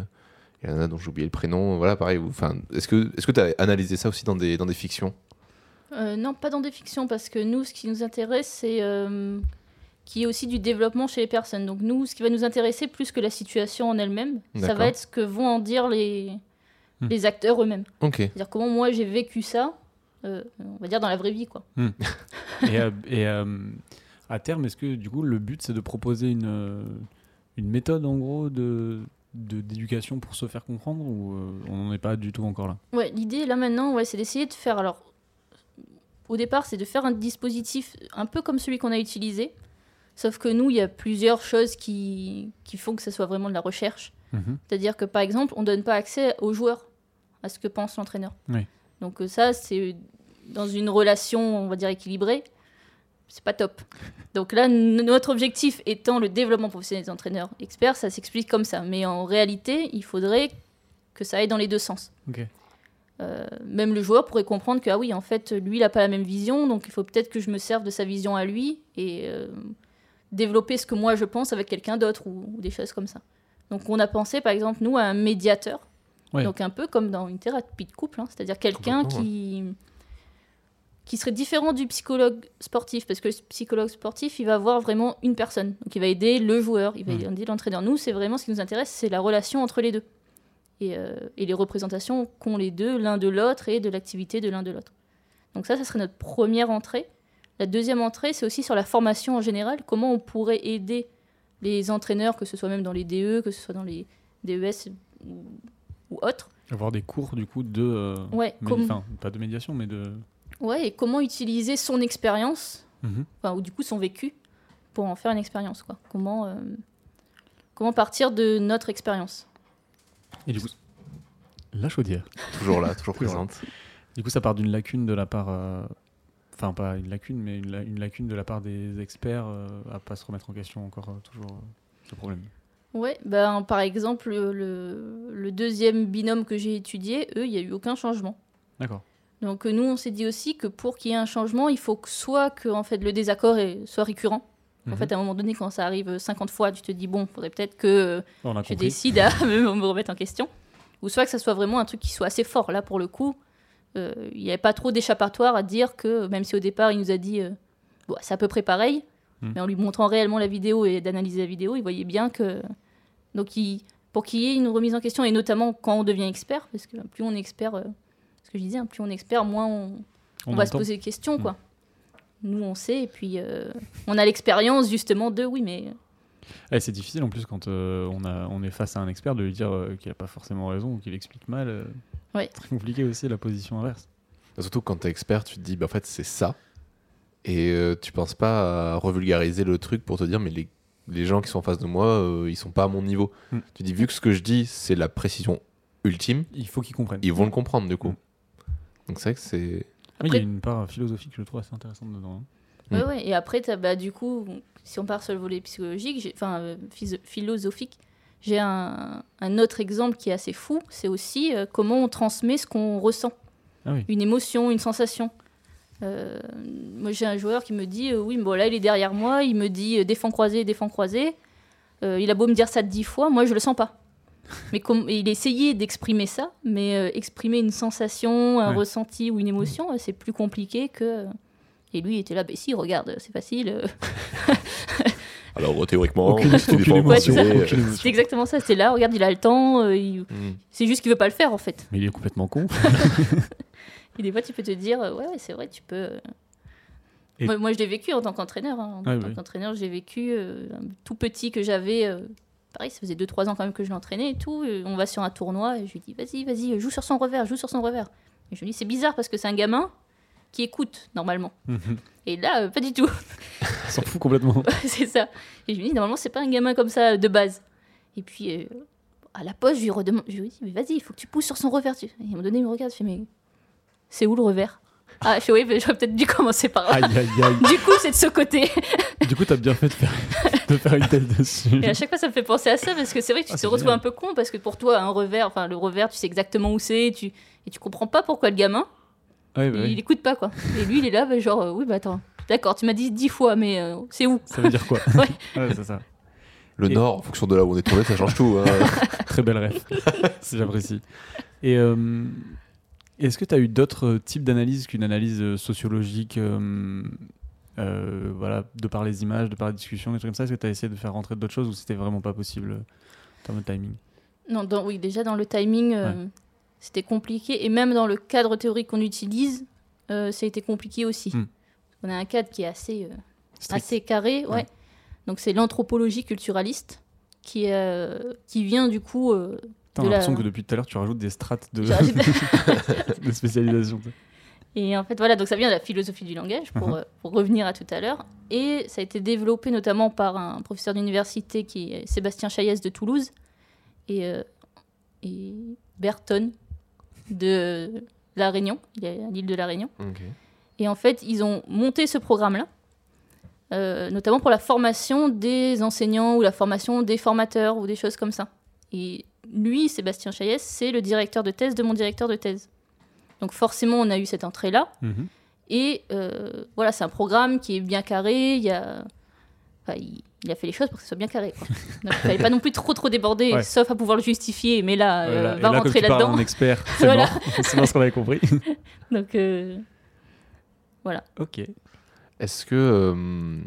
et la nana dont j'ai oublié le prénom. Voilà, pareil. Enfin, est-ce que tu as analysé ça aussi dans des, dans des fictions? Euh, non, pas dans des fictions, parce que nous, ce qui nous intéresse, c'est y ait aussi du développement chez les personnes. Donc nous, ce qui va nous intéresser plus que la situation en elle-même, ça va être ce que vont en dire les, Hmm. les acteurs eux-mêmes. Ok. C'est-à-dire comment moi j'ai vécu ça, euh, on va dire dans la vraie vie. quoi. Et, euh, et, euh, à terme, est-ce que du coup le but c'est de proposer une, une méthode en gros de d'éducation pour se faire comprendre ou euh, on n'en est pas du tout encore là? Ouais, l'idée là maintenant, ouais, c'est d'essayer de faire. Alors, au départ, c'est de faire un dispositif un peu comme celui qu'on a utilisé. Sauf que nous, il y a plusieurs choses qui, qui font que ce soit vraiment de la recherche. C'est-à-dire que par exemple, on ne donne pas accès aux joueurs, à ce que pense l'entraîneur. Oui. Donc euh, ça, c'est dans une relation, on va dire, équilibrée, c'est pas top. Donc là, notre objectif étant le développement professionnel des entraîneurs experts, ça s'explique comme ça. Mais en réalité, il faudrait que ça aille dans les deux sens. Euh, même le joueur pourrait comprendre que, ah oui, en fait, lui, il n'a pas la même vision, donc il faut peut-être que je me serve de sa vision à lui et euh, développer ce que moi je pense avec quelqu'un d'autre ou, ou des choses comme ça. Donc on a pensé, par exemple, nous, à un médiateur. Donc un peu comme dans une thérapie de couple, hein, c'est-à-dire quelqu'un qui, qui serait différent du psychologue sportif, parce que le psychologue sportif, il va voir vraiment une personne. Donc il va aider le joueur, il va Mhm. aider l'entraîneur. Nous, c'est vraiment ce qui nous intéresse, c'est la relation entre les deux. et, euh, et les représentations qu'ont les deux, l'un de l'autre, et de l'activité de l'un de l'autre. Donc ça, ça serait notre première entrée. La deuxième entrée, c'est aussi sur la formation en général, comment on pourrait aider les entraîneurs, que ce soit même dans les DE, que ce soit dans les DES ou, ou autres. Avoir des cours du coup de. euh, Ouais, mé- comme- enfin, pas de médiation, mais de. Ouais, et comment utiliser son expérience, Mhm. ou du coup son vécu, pour en faire une expérience. Quoi. Comment, euh, comment partir de notre expérience. Et du coup, la chaudière. Toujours là, toujours présente. Du coup, ça part d'une lacune de la part. euh, Enfin, pas une lacune, mais une, la- une lacune de la part des experts euh, à pas se remettre en question encore euh, toujours euh, ce problème. Ouais, ben, par exemple, le, le deuxième binôme que j'ai étudié, eux, il n'y a eu aucun changement. D'accord. Donc nous, on s'est dit aussi que pour qu'il y ait un changement, il faut que soit que en fait, le désaccord est, soit récurrent. En Mhm. fait, à un moment donné, quand ça arrive 50 fois, tu te dis, bon, faudrait peut-être que je compris. décide à me, me remettre en question. Ou soit que ça soit vraiment un truc qui soit assez fort. Là, pour le coup, il n'y avait pas trop d'échappatoire à dire que, même si au départ, il nous a dit, euh, bon, c'est à peu près pareil, Mm. mais en lui montrant réellement la vidéo et d'analyser la vidéo, il voyait bien que. Donc, il- pour qu'il y ait une remise en question, et notamment quand on devient expert, parce que plus on est expert, euh, ce que je disais, hein, plus on est expert, moins on, on va se poser des questions, quoi. Nous, on sait, et puis euh, on a l'expérience justement de, oui, mais Eh, c'est difficile en plus quand euh, on, a, on est face à un expert de lui dire euh, qu'il n'a pas forcément raison ou qu'il explique mal. Ouais. Très compliqué aussi la position inverse. Surtout quand t'es expert, tu te dis, bah, en fait, c'est ça. Et euh, tu penses pas à revulgariser le truc pour te dire, mais les, les gens qui sont en face de moi, euh, ils sont pas à mon niveau. Mm. Tu dis, vu que ce que je dis, c'est la précision ultime, Il faut qu'il comprenne. ils vont le comprendre du coup. Mm. Donc c'est vrai que c'est. Oui, il y a une part philosophique que je trouve assez intéressante dedans. hein. Mm. Ouais, ouais. Et après, t'as- bah, du coup, si on part sur le volet psychologique, enfin euh, philosophique, j'ai un, un autre exemple qui est assez fou. C'est aussi euh, comment on transmet ce qu'on ressent, Ah oui. une émotion, une sensation. Euh, moi, j'ai un joueur qui me dit, euh, oui, bon là, il est derrière moi, il me dit euh, défend croisé, défend croisé. Il a beau me dire ça dix fois, moi, je le sens pas. Mais comme il essayait d'exprimer ça, mais exprimer une sensation, un Ouais. ressenti ou une émotion, euh, c'est plus compliqué que. Et lui il était là, bah si, regarde, c'est facile. euh. Alors théoriquement, croisé, aucune euh. C'est exactement ça, c'est là, regarde, il a le temps, euh, il- mm. c'est juste qu'il veut pas le faire en fait. Mais il est complètement con. Et des fois, tu peux te dire, euh, ouais, ouais, c'est vrai, tu peux. euh. Et- Moi, moi, je l'ai vécu en tant qu'entraîneur. hein. En Ouais, tant ouais. qu'entraîneur, j'ai vécu euh, un tout petit que j'avais. euh, pareil, ça faisait 2-3 ans quand même que je l'entraînais et tout. euh, on va sur un tournoi et je lui dis, vas-y, vas-y, joue sur son revers, joue sur son revers. Et je lui dis, c'est bizarre parce que c'est un gamin qui écoute normalement. Et là, euh, pas du tout. S'en fout complètement. c'est ça. Et je lui dis, normalement, c'est pas un gamin comme ça de base. Et puis, euh, à la pause, je lui redemande, je lui dis, mais vas-y, il faut que tu pousses sur son revers. Et à un moment donné, il me regarde, je fais, mais c'est où le revers? Ah, je fais, oui, j'aurais peut-être dû commencer par là. Aïe, aïe, aïe. Du coup, c'est de ce côté. Du coup, t'as bien fait de faire, de faire une tête dessus. Et à chaque fois, ça me fait penser à ça parce que c'est vrai que tu Ah, te retrouves génial. un peu con parce que pour toi, un revers, enfin, le revers, tu sais exactement où c'est, tu... et tu comprends pas pourquoi le gamin, Ouais, bah il, oui. il écoute pas, quoi. Et lui, il est là, bah, genre, euh, oui, bah attends, d'accord, tu m'as dit dix fois, mais euh, c'est où? Ça veut dire quoi? Ouais. c'est ça. Le Et- nord, en fonction de là où on est tourné, ça change tout. hein. Très belle rêve. si j'apprécie. Et euh, est-ce que tu as eu d'autres types d'analyses qu'une analyse sociologique euh, euh, voilà, de par les images, de par les discussions, des trucs comme ça? Est-ce que tu as essayé de faire rentrer d'autres choses ou c'était vraiment pas possible en termes de timing? Non, dans- oui, déjà dans le timing, euh, c'était compliqué. Et même dans le cadre théorique qu'on utilise, euh, ça a été compliqué aussi. Hmm. On a un cadre qui est assez, euh, assez carré. Ouais. Ouais. Donc c'est l'anthropologie culturaliste qui, euh, qui vient du coup. euh, T'as de la- l'impression que depuis tout à l'heure, tu rajoutes des strates de, spécialisation. Et en fait, voilà, donc ça vient de la philosophie du langage, pour, euh, pour revenir à tout à l'heure. Et ça a été développé notamment par un professeur d'université qui est Sébastien Chaillès de Toulouse et, et Berton de La Réunion, l'île de La Réunion. Et en fait, ils ont monté ce programme-là, euh, notamment pour la formation des enseignants ou la formation des formateurs ou des choses comme ça. Et lui, Sébastien Chaillès, c'est le directeur de thèse de mon directeur de thèse. Donc forcément, on a eu cette entrée-là. Mhm. Et euh, voilà, c'est un programme qui est bien carré. Il, y a... enfin, il, il a fait les choses pour que ce soit bien carré. Quoi. Donc il fallait pas non plus trop trop déborder, Ouais. sauf à pouvoir le justifier. Mais là, euh, Voilà. Et va là, rentrer là-dedans. un expert, c'est Voilà. bon. ce qu'on avait compris. Donc euh, ok. Est-ce que euh,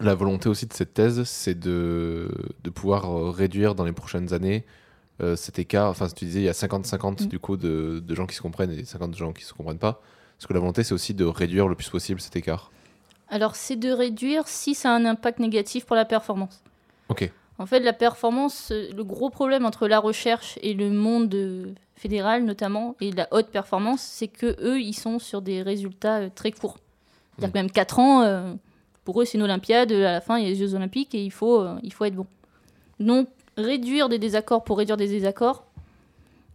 la volonté aussi de cette thèse, c'est de, de pouvoir euh, réduire dans les prochaines années euh, cet écart? Enfin, tu disais, il y a 50-50 Mm. du coup de, de gens qui se comprennent et 50 gens qui se comprennent pas. Parce que la volonté, c'est aussi de réduire le plus possible cet écart? Alors, c'est de réduire si ça a un impact négatif pour la performance. Ok. En fait, la performance, euh, le gros problème entre la recherche et le monde euh, fédéral notamment, et la haute performance, c'est que eux, ils sont sur des résultats euh, très courts. C'est-à-dire Mm. que même 4 ans, pour eux, c'est une Olympiade, à la fin, il y a les Jeux Olympiques et il faut, il faut être bon. Donc, réduire des désaccords pour réduire des désaccords,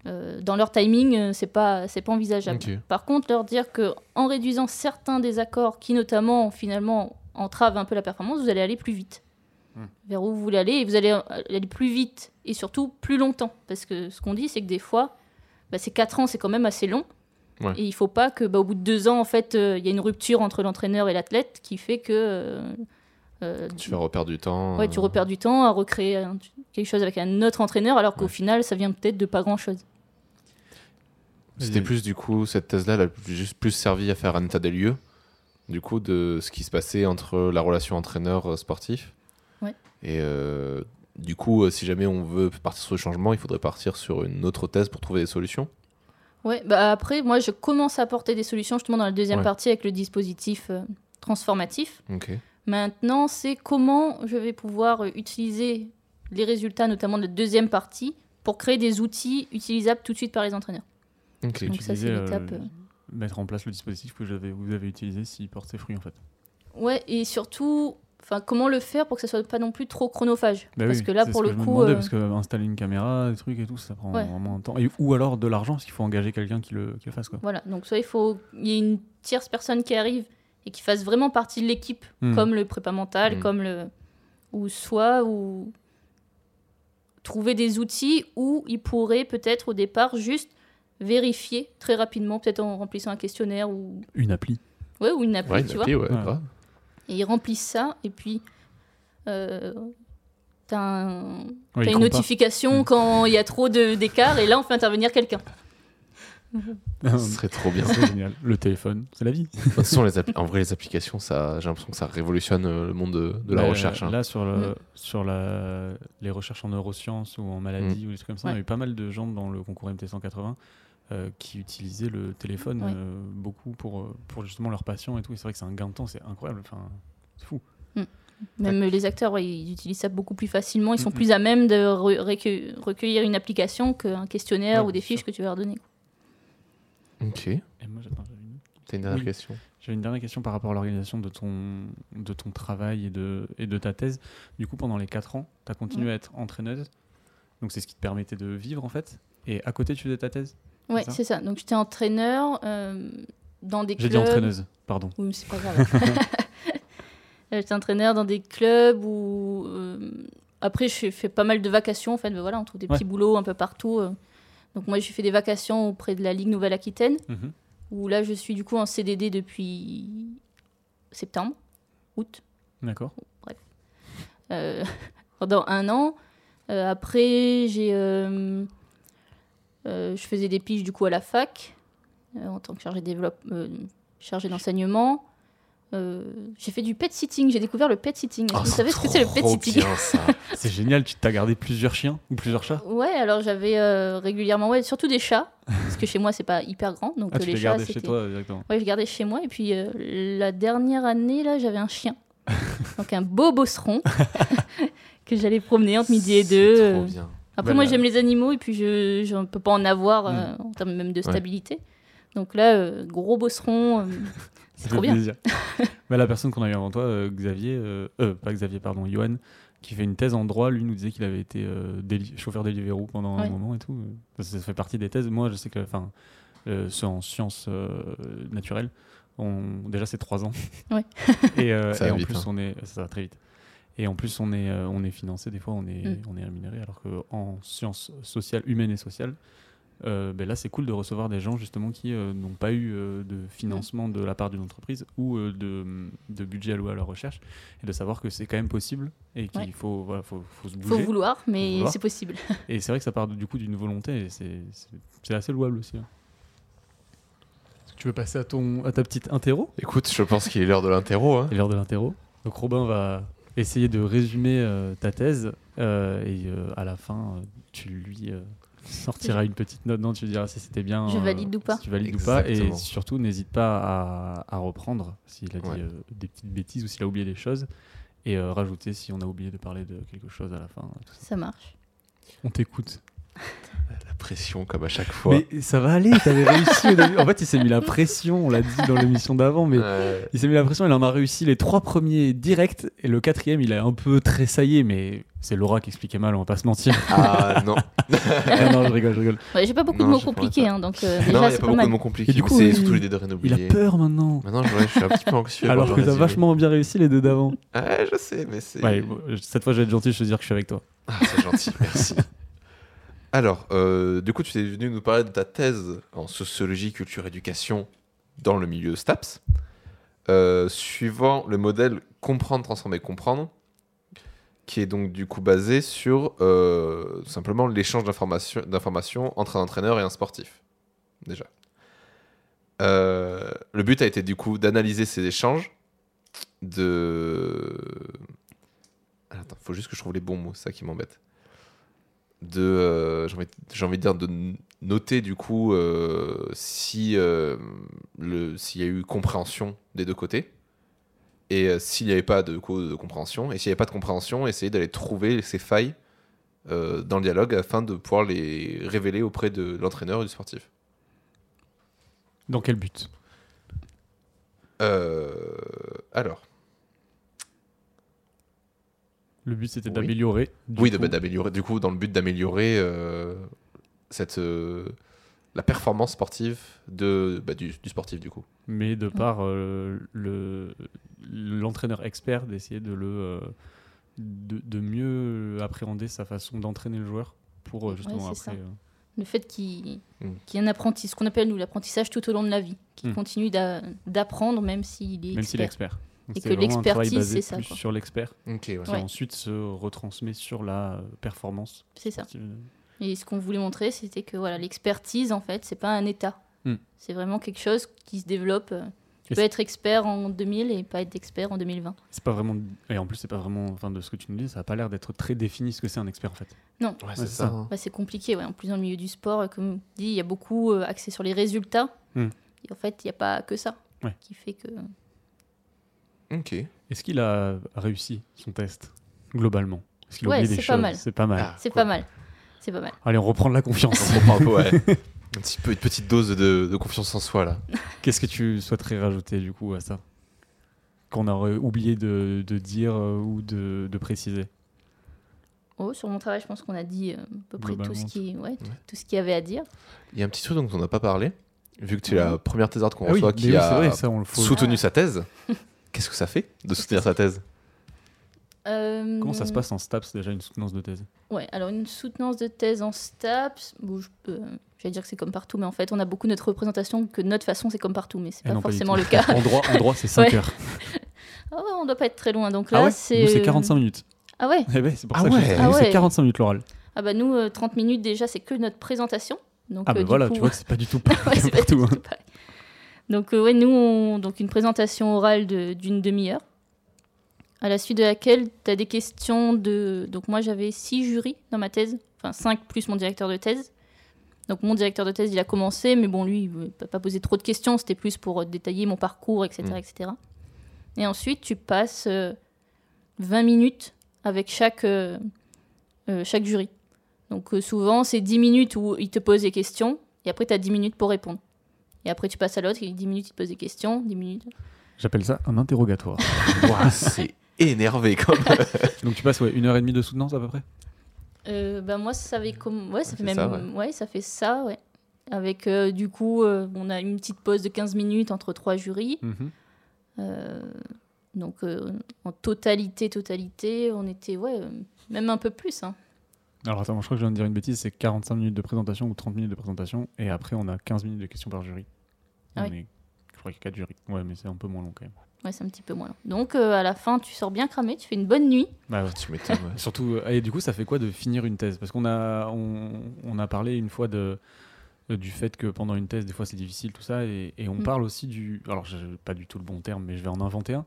euh, dans leur timing, euh, c'est pas, c'est pas envisageable. Par contre, leur dire que en réduisant certains désaccords qui notamment finalement entravent un peu la performance, vous allez aller plus vite. Hmm. Vers où vous voulez aller et vous allez aller plus vite et surtout plus longtemps parce que ce qu'on dit c'est que des fois bah, ces 4 ans c'est quand même assez long Ouais. et il faut pas que bah, au bout de 2 ans en fait euh, il y a une rupture entre l'entraîneur et l'athlète qui fait que euh, euh, Tu vas reperdre du temps. ouais, tu euh, repères du temps à recréer un- quelque chose avec un autre entraîneur alors qu'au Ouais. final ça vient peut-être de pas grand chose. C'était plus du coup, cette thèse-là, elle a juste plus servi à faire un état des lieux, du coup, de ce qui se passait entre la relation entraîneur-sportif. Ouais. Et euh, du coup, euh, si jamais on veut partir sur le changement, il faudrait partir sur une autre thèse pour trouver des solutions. Ouais, bah après, moi, je commence à apporter des solutions justement dans la deuxième Ouais. partie avec le dispositif euh, transformatif. Ok. Maintenant, c'est comment je vais pouvoir euh, utiliser les résultats, notamment de la deuxième partie, pour créer des outils utilisables tout de suite par les entraîneurs. Donc ça, c'est l'étape, euh, euh. Mettre en place le dispositif que vous avez utilisé s'il porte ses fruits en fait. Ouais, et surtout, enfin, comment le faire pour que ça soit pas non plus trop chronophage? Bah parce oui, que là, pour ce le que je me coup, euh, parce que installer une caméra, des trucs et tout, ça prend Ouais. vraiment un temps. Et- ou alors de l'argent, parce qu'il faut engager quelqu'un qui le, qui le fasse quoi. voilà. Donc soit il faut, il y ait une tierce personne qui arrive et qui fasse vraiment partie de l'équipe, Hmm. comme le prépa mental, Hmm. comme le, ou soit ou trouver des outils où il pourrait peut-être au départ juste vérifier très rapidement, peut-être en remplissant un questionnaire ou Une appli. ouais ou une appli, Ouais, une tu appli, vois. ouais, Ouais. Et ils remplissent ça et puis euh, t'as un- Ouais, une notification Hmm. quand il y a trop de- d'écart et là on fait intervenir quelqu'un. Ce serait trop bien. C'est génial. Le téléphone, c'est la vie. De toute façon, les appli- en vrai, les applications, ça, j'ai l'impression que ça révolutionne euh, le monde de, de la Bah, recherche. hein. Là, sur, le, Mm. sur la, les recherches en neurosciences ou en maladie ou des trucs comme ça, il y a Ouais. eu pas mal de gens dans le concours MT180 euh, qui utilisaient le téléphone Ouais. euh, beaucoup pour, euh, pour justement leurs patients et tout. Et c'est vrai que c'est un gain de temps, c'est incroyable. Enfin, c'est fou. Même les acteurs, ouais, ils utilisent ça beaucoup plus facilement. Ils sont Mhm. plus à même de re- recueil- recueillir une application qu'un questionnaire Ouais, ou des fiches sûr. que tu vas leur donner. Ok. Et moi, j'attends, j'avais une- T'as une dernière Oui. question J'avais une dernière question par rapport à l'organisation de ton, de ton travail et de, et de ta thèse. Du coup, pendant les 4 ans, tu as continué Ouais. à être entraîneuse. Donc, c'est ce qui te permettait de vivre, en fait. Et à côté, tu faisais ta thèse? Ça c'est ça. Donc j'étais entraîneur euh, dans des J'ai clubs. dit entraîneuse, pardon. Oui, mais c'est pas grave. Euh, J'étais entraîneur dans des clubs où. euh, après, j'ai fait pas mal de vacations. En fait, Ben voilà, on trouve des Ouais. petits boulots un peu partout. Donc, moi, j'ai fait des vacations auprès de la Ligue Nouvelle-Aquitaine, Mhm. où là, je suis du coup en CDD depuis septembre, août, D'accord. euh, pendant un an. Euh, après, j'ai. euh, je faisais des piges du coup à la fac, euh, en tant que chargé, euh, d'enseignement. Euh, j'ai fait du pet sitting, j'ai découvert le pet sitting. Oh, vous savez ce que c'est le pet sitting. C'est génial, tu t'as gardé plusieurs chiens ou plusieurs chats? Ouais, alors j'avais euh, régulièrement, ouais, surtout des chats, parce que chez moi c'est pas hyper grand, donc Ah, euh, tu les chats gardais chez toi directement. Ouais, je gardais chez moi, et puis euh, la dernière année là, j'avais un chien, donc un beau bosseron que j'allais promener entre midi et C'est deux. Trop euh, bien. Après, moi, j'aime les animaux et puis je ne peux pas en avoir Mm. euh, en termes même de stabilité. Donc là, euh, gros bosseron, euh, c'est trop bien. plaisir. Bah, la personne qu'on a eu avant toi, euh, Xavier, euh, euh, pas Xavier, pardon, Johan, qui fait une thèse en droit, lui nous disait qu'il avait été euh, déli- chauffeur Deliveroo pendant un moment et tout. Ça, ça fait partie des thèses. Moi, je sais que, enfin, euh, ceux en sciences euh, naturelles, on, déjà c'est trois ans. Ouais. et, euh, Ça et va en vite, plus, hein. on est, ça va très vite. Et en plus, on est, euh, on est financé, des fois, on est, Mm. on est rémunéré, alors qu'en sciences sociales, humaines et sociales, euh, ben là, c'est cool de recevoir des gens justement qui euh, n'ont pas eu euh, de financement de la part d'une entreprise ou euh, de, de budget alloué à leur recherche et de savoir que c'est quand même possible et qu'il Ouais. faut, voilà, faut, faut se faut bouger. vouloir, mais c'est possible. Et c'est vrai que ça part du coup d'une volonté et c'est- assez louable aussi. hein. Est-ce que Tu veux passer à, ton, à ta petite interro? Écoute, je pense qu'il est l'heure de l'interro. Hein. C'est l'heure de l'interro. Donc Robin va essayer de résumer euh, ta thèse euh, et euh, à la fin, tu lui euh, sortiras une petite note. Non, tu lui diras si c'était bien. Je euh, valide ou pas. Si tu valides ou pas. Et surtout, n'hésite pas à, à reprendre s'il a dit Ouais. euh, des petites bêtises ou s'il a oublié des choses. Et euh, rajouter si on a oublié de parler de quelque chose à la fin. tout ça. Ça marche. On t'écoute. Pression, comme à chaque fois. Mais ça va aller, t'avais réussi au début. En fait, il s'est mis la pression, on l'a dit dans l'émission d'avant, mais Ouais. il s'est mis la pression, il en a réussi les trois premiers directs, et le quatrième, il a un peu tressaillé, mais c'est Laura qui expliquait mal, on va pas se mentir. Ah non. Ah non, je rigole, je rigole. Ouais, j'ai pas beaucoup Non, de mots compliqués, hein, donc euh, non, il n'y a pas pas, beaucoup mal. de mots compliqués. Du coup, c'est il- surtout l'idée de rien Il a peur maintenant. Maintenant, je, ouais, je suis un petit peu anxieux. Alors que t'as vachement bien réussi les deux d'avant. Ouais, je sais, mais c'est. Ouais, cette fois, je vais être gentil, je te dire que je suis avec toi. Ah, c'est gentil, merci. Alors, euh, du coup, tu es venu nous parler de ta thèse en sociologie, culture, éducation dans le milieu STAPS, euh, suivant le modèle comprendre, transformer, comprendre, qui est donc du coup basé sur euh, simplement l'échange d'informations entre un entraîneur et un sportif, déjà. Le but a été du coup d'analyser ces échanges, de... Attends, faut juste que je trouve les bons mots, ça qui m'embête de euh, j'ai envie, envie de dire de noter du coup euh, si euh, le s'il y a eu compréhension des deux côtés et s'il n'y avait pas de, co- de compréhension et s'il n'y avait pas de compréhension essayer d'aller trouver ces failles dans le dialogue afin de pouvoir les révéler auprès de l'entraîneur et du sportif. Dans quel but? Alors Le but, c'était Oui. d'améliorer. oui de- coup, bah, d'améliorer du coup dans le but d'améliorer euh, cette euh, la performance sportive de bah, du, du sportif du coup mais de par euh, le l'entraîneur expert d'essayer de le euh, de, de mieux appréhender sa façon d'entraîner le joueur pour euh, justement Ouais, après ça. euh, Le fait qu'il Mm. qu'il y ait un apprenti, ce qu'on appelle nous l'apprentissage tout au long de la vie, qui Mm. continue d'a- d'apprendre même s'il est même s'il est expert. Donc Et que l'expertise, c'est ça, plus quoi. sur l'expert ok ouais. qui Ouais. ensuite se retransmet sur la euh, performance C'est ça. Et ce qu'on voulait montrer, c'était que voilà, l'expertise, en fait, c'est pas un état. Mm. C'est vraiment quelque chose qui se développe. euh, Tu Et peux être expert en 2000 et pas être expert en 2020. c'est pas vraiment et en plus c'est pas vraiment enfin de ce que tu nous dis ça a pas l'air d'être très défini ce que c'est un expert en fait Non, Ouais, c'est ça. ça. hein. Bah, c'est compliqué. Ouais. En plus, dans le milieu du sport, euh, comme dit, il y a beaucoup euh, axé sur les résultats. Mm. Et en fait, il n'y a pas que ça Ouais. qui fait que. Ok. est-ce qu'il a réussi son test globalement? Est-ce qu'il a Ouais, oublié des c'est pas choses? mal. c'est pas mal Ah, C'est pas mal. C'est pas mal. allez on reprend de la confiance On reprend un peu, ouais. Un petit peu, une petite dose de, de confiance en soi là. Qu'est-ce que tu souhaiterais rajouter du coup à ça? Qu'on aurait oublié de, de dire euh, ou de, de préciser? Oh, sur mon travail, je pense qu'on a dit euh, à peu près tout ce qui, ouais, tout, tout ce qu'il y avait à dire. Il y a un petit truc dont on n'a pas parlé, vu que tu es la première thésarde qu'on Ah oui, reçoit mais qui oui, a c'est vrai, ça on le faut. soutenu sa thèse. Qu'est-ce que ça fait de soutenir sa thèse? Euh, Comment ça se passe en STAPS déjà une soutenance de thèse? Ouais, alors une soutenance de thèse en STAPS, bon, je peux- j'allais dire que c'est comme partout, mais en fait, on a beaucoup notre représentation que notre façon, c'est comme partout, mais c'est Eh pas non, forcément le cas. En droit, en droit c'est 5 Ouais. heures. Ah ouais, on doit pas être très loin. Donc là, Ah ouais? c'est. Nous c'est euh, 45 minutes. Ah ouais? Eh ben, c'est pour Ah ça que je- ouais. nous, Ah c'est ouais. 45 minutes l'oral. Ah bah nous, euh, 30 minutes déjà, c'est que notre présentation. Donc, Ah euh, bah voilà, coup- tu vois que c'est pas du tout Ouais, pareil c'est pas partout. du tout pareil. Donc, euh, ouais, nous, on... donc une présentation orale de- d'une demi-heure, à la suite de laquelle tu as des questions de. Donc, moi, j'avais six jurys dans ma thèse, enfin cinq plus mon directeur de thèse. Donc, mon directeur de thèse, il a commencé, mais bon, lui, il ne pas poser trop de questions, c'était plus pour euh, détailler mon parcours, etc. Mm. etc. Et ensuite, tu passes euh, 20 minutes avec chaque, euh, euh, chaque jury. Donc, souvent, c'est 10 minutes où il te pose des questions, et après, tu as 10 minutes pour répondre. Et après, tu passes à l'autre, et 10 minutes, il te pose des questions, 10 minutes. J'appelle ça un interrogatoire. Ouah, C'est énervé quand même. Donc tu passes ouais, une heure et demie de soutenance à peu près? Euh, bah, moi, ça avait comme. Ouais, ça Ouais, fait même. ça, ouais. ouais. ça fait ça, ouais. Avec, euh, du coup, euh, on a une petite pause de 15 minutes entre trois jurys. Mhm. Euh, donc, euh, en totalité, totalité, on était, ouais, euh, même un peu plus. Hein. Alors attends, je crois que je viens de dire une bêtise, c'est 45 minutes de présentation ou 30 minutes de présentation, et après on a 15 minutes de questions par jury. Ah On oui. est- Je crois qu'il y a 4 jurys. Ouais, mais c'est un peu moins long quand même. Ouais, c'est un petit peu moins long. Donc, euh, à la fin, tu sors bien cramé, tu fais une bonne nuit. Bah ouais. tu m'étonnes. ouais. Surtout, euh, et du coup, ça fait quoi de finir une thèse? Parce qu'on a, on, on a parlé une fois de, euh, du fait que pendant une thèse, des fois c'est difficile, tout ça, et, et on Mm. parle aussi du. Alors, j'ai pas du tout le bon terme, mais je vais en inventer un.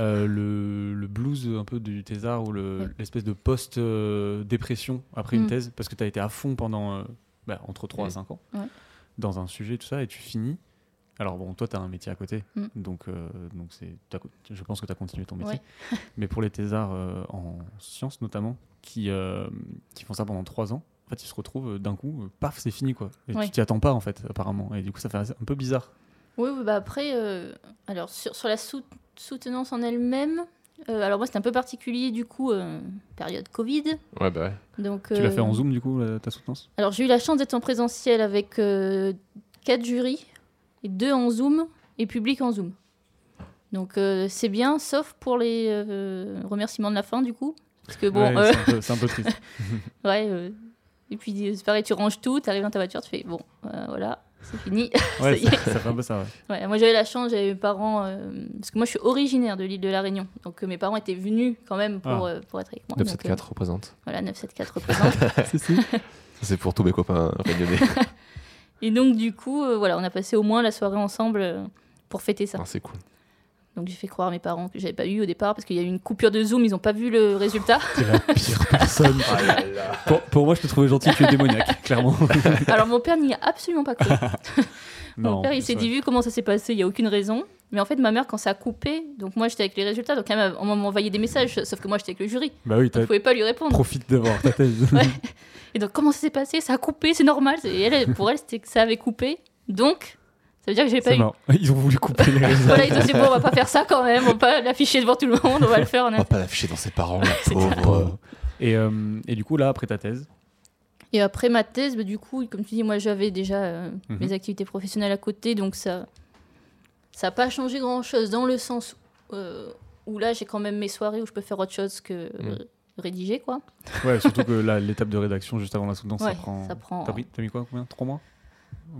Euh, le, le blues un peu du thésard ou le- Ouais. l'espèce de post-dépression après une Mm. thèse, parce que tu as été à fond pendant euh, bah, entre 3 à Mm. 5 ans Ouais. dans un sujet, tout ça, et tu finis. Alors bon, toi, tu as un métier à côté, Mm. donc, euh, donc je pense que tu as continué ton métier. Ouais. Mais pour les thésards euh, en sciences notamment, qui, euh, qui font ça pendant 3 ans, en fait, ils se retrouvent euh, d'un coup, euh, paf, c'est fini, quoi. Et Ouais. tu t'y attends pas, en fait, apparemment. Et du coup, ça fait un peu bizarre. Oui, bah après, euh, alors sur, sur la sou- soutenance en elle-même, euh, alors moi c'était un peu particulier du coup, euh, période Covid. Ouais, bah ouais. Donc, Tu l'as euh, fait en Zoom, du coup, ta soutenance? Alors j'ai eu la chance d'être en présentiel avec euh, quatre jurys, et deux en Zoom et public en Zoom. Donc euh, c'est bien, sauf pour les euh, remerciements de la fin du coup. Parce que bon, Ouais, euh, c'est un un, peu triste. ouais. euh, et puis euh, c'est pareil, tu ranges tout, tu arrives dans ta voiture, tu fais bon, euh, voilà, c'est fini. Ouais, Ça y est. ça, fait un peu ça, ouais. Ouais, moi j'avais la chance, j'avais mes parents, euh, parce que moi je suis originaire de l'île de la Réunion, donc euh, mes parents étaient venus quand même pour, Ah. euh, pour être avec moi. donc, 974 représente. euh, voilà, 974 représente. C'est pour tous mes copains réunionnais. Et donc du coup, euh, voilà, on a passé au moins la soirée ensemble euh, pour fêter ça. Ah, c'est cool. Donc j'ai fait croire à mes parents que j'avais pas eu au départ parce qu'il y a eu une coupure de Zoom, ils ont pas vu le résultat. T'es la pire personne. pour, pour moi, je te trouvais gentil, tu es démoniaque, clairement. Alors mon père n'y a absolument pas cru. Non, mon père il s'est dit vu comment ça s'est passé, il y a aucune raison. Mais en fait ma mère quand ça a coupé, donc moi j'étais avec les résultats, donc elle m'a on m'a envoyé des messages, sauf que moi j'étais avec le jury, Bah oui, donc je pouvais pas lui répondre. profite d'avoir ta thèse. Ouais. Et donc comment ça s'est passé? Ça a coupé, c'est normal. Et elle, pour elle c'était que ça avait coupé, donc ça veut dire que j'ai pas C'est eu. marrant. Ils ont voulu couper les résultats. Voilà, ils ont dit bon on va pas faire ça quand même, on va pas l'afficher devant tout le monde, on va le faire On va pas l'afficher dans ses parents, la pauvre. Et, euh, et du coup, là, après ta thèse, Et après ma thèse, bah, du coup, comme tu dis, moi j'avais déjà euh, Mhm. mes activités professionnelles à côté, donc ça ça n'a pas changé grand-chose dans le sens euh, où là j'ai quand même mes soirées où je peux faire autre chose que Mhm. rédiger, quoi. ouais, surtout que là, l'étape de rédaction juste avant la soutenance, ça Ouais, prend. ça prend- T'as t'as mis quoi Combien? Trois mois?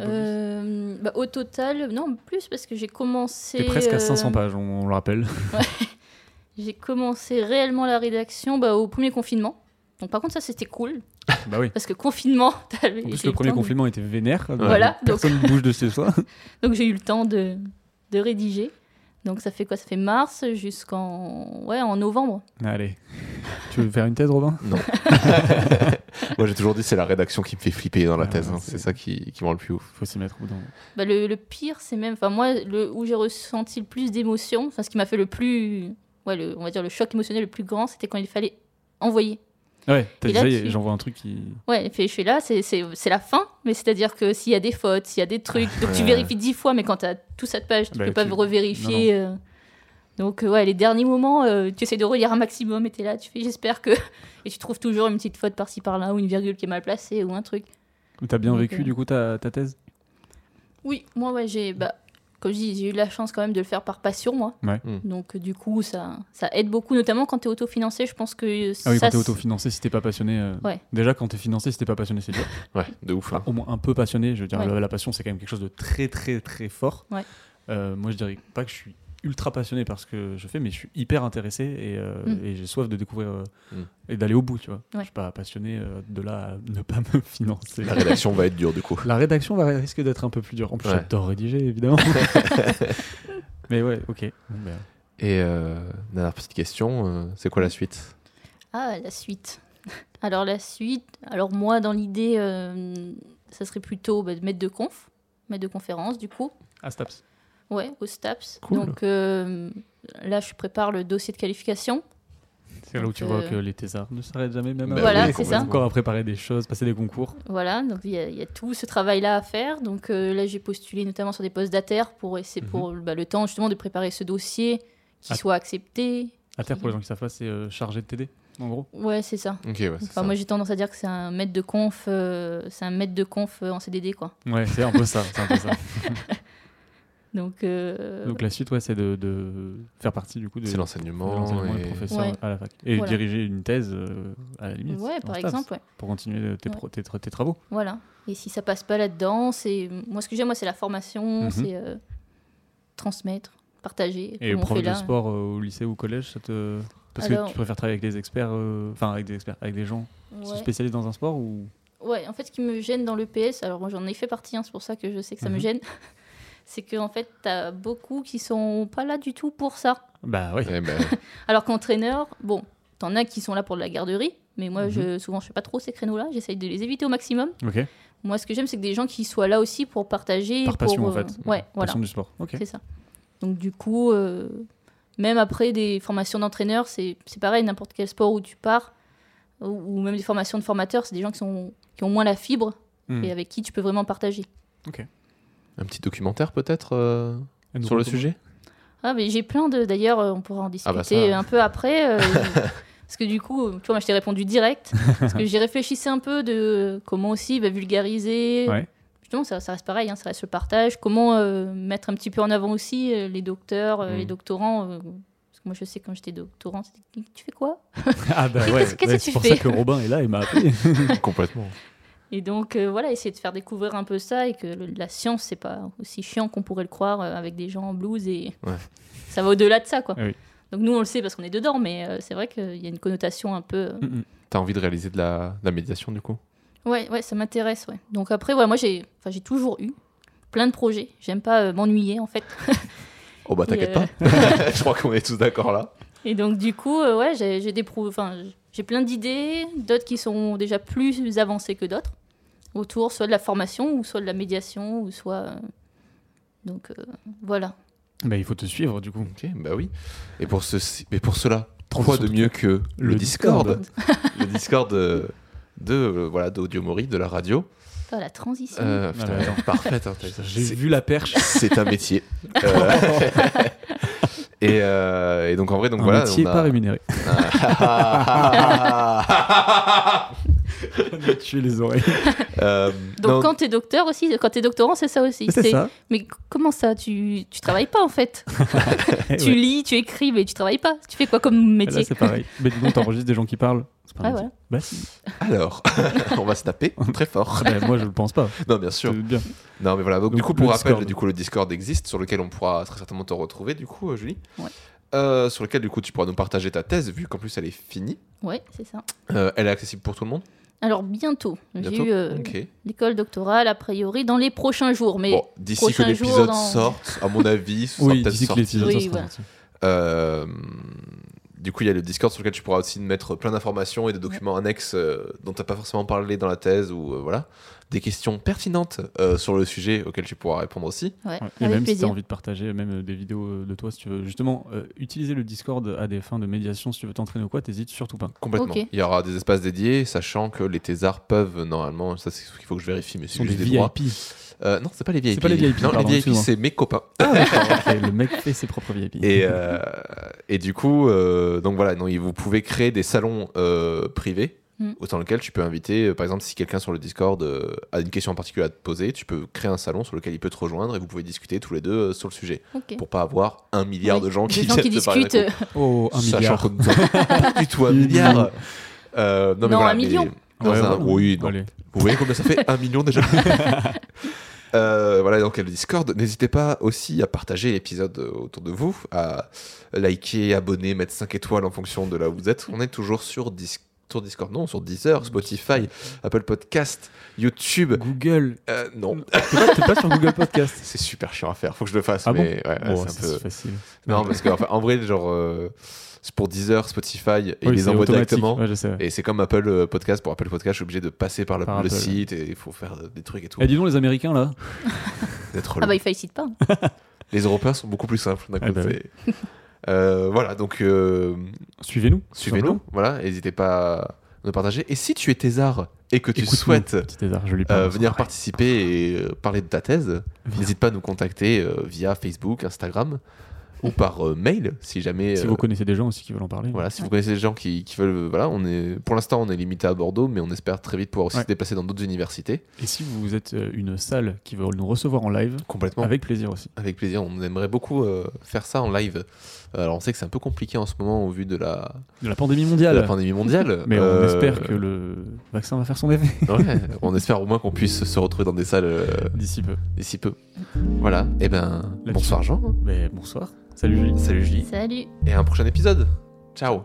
Euh, bah, au total, non, plus parce que j'ai commencé... T'es presque à euh, 500 pages, on, on le rappelle. J'ai commencé réellement la rédaction bah, au premier confinement. Donc par contre ça c'était cool, bah oui. parce que confinement, j'ai eu le premier de- confinement était vénère. donc Voilà, donc- Personne ne bouge de chez soi. Donc j'ai eu le temps de, de rédiger. Donc ça fait quoi? Ça fait mars jusqu'en ouais, en novembre. Allez. Tu veux faire une thèse, Robin? Non. Moi, j'ai toujours dit c'est la rédaction qui me fait flipper dans la Ah, thèse. hein. c'est- ça qui, qui me rend le plus ouf. Faut s'y mettre moment. Bah, le, le pire, c'est même, enfin moi, le, où j'ai ressenti le plus d'émotion, enfin ce qui m'a fait le plus, ouais, le, on va dire le choc émotionnel le plus grand, c'était quand il fallait envoyer. Ouais, t'as est, tu- j'envoie un truc qui. Ouais, je suis là, c'est- c'est c'est la fin, mais c'est-à-dire que s'il y a des fautes, s'il y a des trucs, donc tu vérifies dix fois, mais quand tu as tout cette page, tu Bah, peux pas tu- revérifier. euh. Donc euh, ouais, les derniers moments, euh, tu essaies de relire un maximum, et t'es là, tu fais j'espère que... Et tu trouves toujours une petite faute par-ci par-là, ou une virgule qui est mal placée, ou un truc. T'as bien Donc, vécu, euh, du coup, ta, ta thèse? Oui, moi, ouais, j'ai, bah, comme je dis, j'ai eu la chance quand même de le faire par passion, moi. Ouais. Mm. Donc, du coup, ça, ça aide beaucoup, notamment quand tu es autofinancé. Je pense que Ah oui, ça, quand t'es autofinancé, si t'es pas passionné. euh, Ouais. Déjà, quand t'es financé, si t'es pas passionné, c'est dur. Ouais, de ouf. hein. Enfin, au moins un peu passionné. Je veux dire, Ouais. la, la passion, c'est quand même quelque chose de très, très, très fort. Ouais. Euh, moi, je dirais pas que je suis ultra passionné par ce que je fais, mais je suis hyper intéressé et, euh, Mm. et j'ai soif de découvrir euh, Mm. et d'aller au bout, tu vois. Je suis pas passionné euh, de là à ne pas me financer. La rédaction va être dure du coup. La rédaction va risque d'être un peu plus dure. En plus, Ouais. j'adore rédiger, évidemment. mais ouais, ok. Bon, ben, Et euh, dernière petite question, euh, c'est quoi la suite? Ah, la suite. Alors, la suite, alors moi, dans l'idée, euh, ça serait plutôt bah, de maître de conf, maître de conférence, du coup. à Staps. Ouais, au STAPS. Cool. Donc, euh, là, je prépare le dossier de qualification. C'est là où tu vois euh, que les thésards ne s'arrêtent jamais, même Bah à- Voilà, c'est ça. encore à préparer des choses, passer des concours. Voilà, donc il y, a- il y a tout ce travail-là à faire. Donc euh, là, j'ai postulé notamment sur des postes d'ATER pour essayer pour bah, le temps justement de préparer ce dossier, qui soit accepté. À terre, pour les gens qui savent pas, c'est euh, chargé de TD, en gros. Ouais, c'est ça. Ok, ouais, Enfin, ça. moi, j'ai tendance à dire que c'est un maître de conf, euh, c'est un maître de conf euh, en CDD, quoi. Ouais, c'est un peu ça. c'est un peu ça. Donc, euh, Donc la suite, ouais, c'est de, de faire partie du coup de, C'est l'enseignement. et- des professeurs Ouais. à la fac. Et Voilà. diriger une thèse euh, à la limite. ouais, par exemple, ouais. Pour continuer tes, Ouais. pro- tes, tra- tes travaux. Voilà. Et si ça passe pas là-dedans, c'est moi ce que j'aime, moi, c'est la formation, Mhm. c'est euh, transmettre, partager. Et prof de là. sport euh, au lycée ou au collège, ça te... Parce que tu préfères travailler avec des experts, euh, enfin avec des experts, avec des gens qui sont spécialisés dans un sport ou Ouais, en fait, ce qui me gêne dans l'EPS, alors moi j'en ai fait partie, hein, c'est pour ça que je sais que ça me Mhm. gêne, c'est qu'en en fait, t'as beaucoup qui sont pas là du tout pour ça. Bah oui. Eh ben, Alors qu'entraîneur, bon, t'en as qui sont là pour de la garderie, mais moi, Mhm. je, souvent, je fais pas trop ces créneaux-là. J'essaye de les éviter au maximum. Ok. Moi, ce que j'aime, c'est que des gens qui soient là aussi pour partager. Par pour, passion, en euh, fait. Ouais, voilà. Passion du sport. Ok. C'est ça. Donc du coup, euh, même après des formations d'entraîneur, c'est c'est pareil, n'importe quel sport où tu pars, ou, ou même des formations de formateurs, c'est des gens qui, sont, qui ont moins la fibre Hmm. et avec qui tu peux vraiment partager. Un petit documentaire peut-être euh, sur le sujet? Ah, mais j'ai plein de... D'ailleurs, euh, on pourra en discuter Ah bah ça. un peu après. euh, parce que du coup, tu vois, moi, je t'ai répondu direct. parce que j'ai réfléchissé un peu de comment aussi bah, vulgariser. Ouais. Justement, ça, ça reste pareil, hein, ça reste le partage. Comment euh, mettre un petit peu en avant aussi euh, les docteurs, euh, Mm. les doctorants. euh, parce que moi, je sais, quand j'étais doctorant, c'était tu fais quoi? Ah bah ouais. Qu'est-ce que ouais, tu c'est pour fais ça que Robin est là, il m'a appelé. Complètement. Et donc, euh, voilà, essayer de faire découvrir un peu ça et que le- la science, c'est pas aussi chiant qu'on pourrait le croire euh, avec des gens en blues et Ouais. ça va au-delà de ça, quoi. Ah oui. Donc, nous, on le sait parce qu'on est dedans, mais euh, c'est vrai qu'il y a une connotation un peu. euh, Mm, mm. T'as envie de réaliser de la, de la médiation du coup? Ouais, ouais, ça m'intéresse, ouais. Donc, après, ouais, moi, j'ai enfin, j'ai toujours eu plein de projets. J'aime pas euh, m'ennuyer, en fait. Oh bah t'inquiète euh, pas. Je crois qu'on est tous d'accord là. Et donc, du coup, euh, ouais, j'ai j'ai des pro- enfin, j'ai plein d'idées, d'autres qui sont déjà plus avancées que d'autres, autour soit de la formation, ou soit de la médiation, ou soit. euh, Donc, euh, voilà. Bah il faut te suivre du coup. Ok, bah oui. Et pour, ceci, mais pour cela, quoi de mieux que le, Le Discord, Discord. Le Discord euh, de, voilà, d'Audio Mori, de la radio. La transition. Euh, Ah putain, là là. parfaite. hein, J'ai vu la perche. C'est un métier. Euh, et, euh, et donc en vrai, donc Un voilà. métier on a- pas rémunéré. Tuer les oreilles. Euh, Donc, non, quand t'es docteur aussi, quand t'es doctorant, c'est ça aussi. C'est ça. Mais comment ça? Tu, tu travailles pas, en fait Eh Tu ouais. lis, tu écris, mais tu travailles pas. Tu fais quoi comme Là métier? c'est pareil. Mais dis donc t'enregistres des gens qui parlent. C'est pas Ah, voilà. Bah si. Alors, on va se taper très fort. Bah, moi je le pense pas. Non, bien sûr. Bien. Non, mais voilà. Donc, Donc, du coup, pour rappel, Discord. du coup, le Discord existe, sur lequel on pourra très certainement te retrouver, du coup, euh, Julie. Ouais. Euh, sur lequel, du coup, tu pourras nous partager ta thèse, vu qu'en plus, elle est finie. Ouais, c'est ça. Euh, elle est accessible pour tout le monde? Alors, bientôt. J'ai Bientôt. eu euh, Ok. l'école doctorale, a priori, dans les prochains jours. Mais Bon, d'ici que l'épisode dans- sorte, à mon avis, ce sera Oui, peut-être d'ici que l'épisode Oui, voilà. Euh, du coup, il y a le Discord sur lequel tu pourras aussi mettre plein d'informations et de documents annexes euh, dont tu n'as pas forcément parlé dans la thèse ou euh, voilà. Des questions pertinentes euh, sur le sujet auxquelles tu pourras répondre aussi. ouais, Ouais. Et avec même si tu as envie de partager même euh, des vidéos euh, de toi, si tu veux justement euh, utiliser le Discord à des fins de médiation, si tu veux t'entraîner ou quoi, t'hésites surtout pas. Complètement. Il y aura des espaces dédiés, sachant que les thésards peuvent normalement, ça c'est ce qu'il faut que je vérifie, mais Ce c'est des des droits. VIP. Euh, non, c'est pas les VIP. C'est pas les VIP, Non, pardon, les VIP, c'est mes copains. Ah, d'accord, ok, le mec fait ses propres VIP. Et, euh, et du coup, euh, donc voilà, donc, vous pouvez créer des salons euh, privés. Mm. Dans lequel tu peux inviter, euh, par exemple, si quelqu'un sur le Discord euh, a une question en particulier à te poser, tu peux créer un salon sur lequel il peut te rejoindre et vous pouvez discuter tous les deux euh, sur le sujet. Ok. Pour pas avoir un milliard Oui, de gens qui, gens discutent. euh, Oh, un Sachant milliard. que nous avons pas du tout un Une milliard. million. Euh, non, mais Non, voilà, un mais million. dans Ouais, un- voilà. Oui, non. Vous voyez combien ça fait Un million déjà Euh, voilà, donc le Discord. N'hésitez pas aussi à partager l'épisode autour de vous, à liker, abonner, mettre 5 étoiles en fonction de là où vous êtes. On est toujours sur, Dis- sur Discord, non, sur Deezer, Spotify, Apple Podcast, YouTube. Google. Euh, non, T'es pas, t'es pas sur Google Podcast c'est super chiant à faire, faut que je le fasse, Ah bon mais ouais, ouais, Oh, c'est peu. facile. Non, parce qu'en en vrai, genre, euh, c'est pour Deezer, Spotify, et ils Oui, les automatique. directement. Ouais, je sais. Et c'est comme Apple euh, Podcast. Pour Apple Podcast, je suis obligé de passer par, le- Par le Apple, site et il faut faire des trucs et tout. Et dis donc, les Américains là D'être Ah bah, il félicite pas. Les Européens sont beaucoup plus simples d'un Ah bah côté. Euh, voilà, donc euh, Suivez-nous. suivez-nous. Voilà, n'hésitez pas à nous partager. Et si tu es thésard et que tu souhaites je lui euh, venir participer et parler de ta thèse, n'hésite pas à nous contacter via Facebook, Instagram ou par euh, mail si jamais. Si euh, vous connaissez des gens aussi qui veulent en parler. Voilà, si vous connaissez des gens qui, qui veulent, voilà, on est, pour l'instant, on est limité à Bordeaux, mais on espère très vite pouvoir aussi Ouais. se déplacer dans d'autres universités. Et si vous êtes euh, une salle qui veut nous recevoir en live, Complètement. avec plaisir aussi. Avec plaisir, on aimerait beaucoup euh, faire ça en live. Alors on sait que c'est un peu compliqué en ce moment au vu de la, De la pandémie de mondiale. la pandémie mondiale. Mais on espère que le vaccin va faire son effet ouais, on espère au moins qu'on puisse se retrouver dans des salles euh, d'ici peu. d'ici peu. Voilà, et ben Là-dessus. bonsoir Jean, Mais bonsoir. Salut Julie. salut Julie, Salut. et à un prochain épisode. Ciao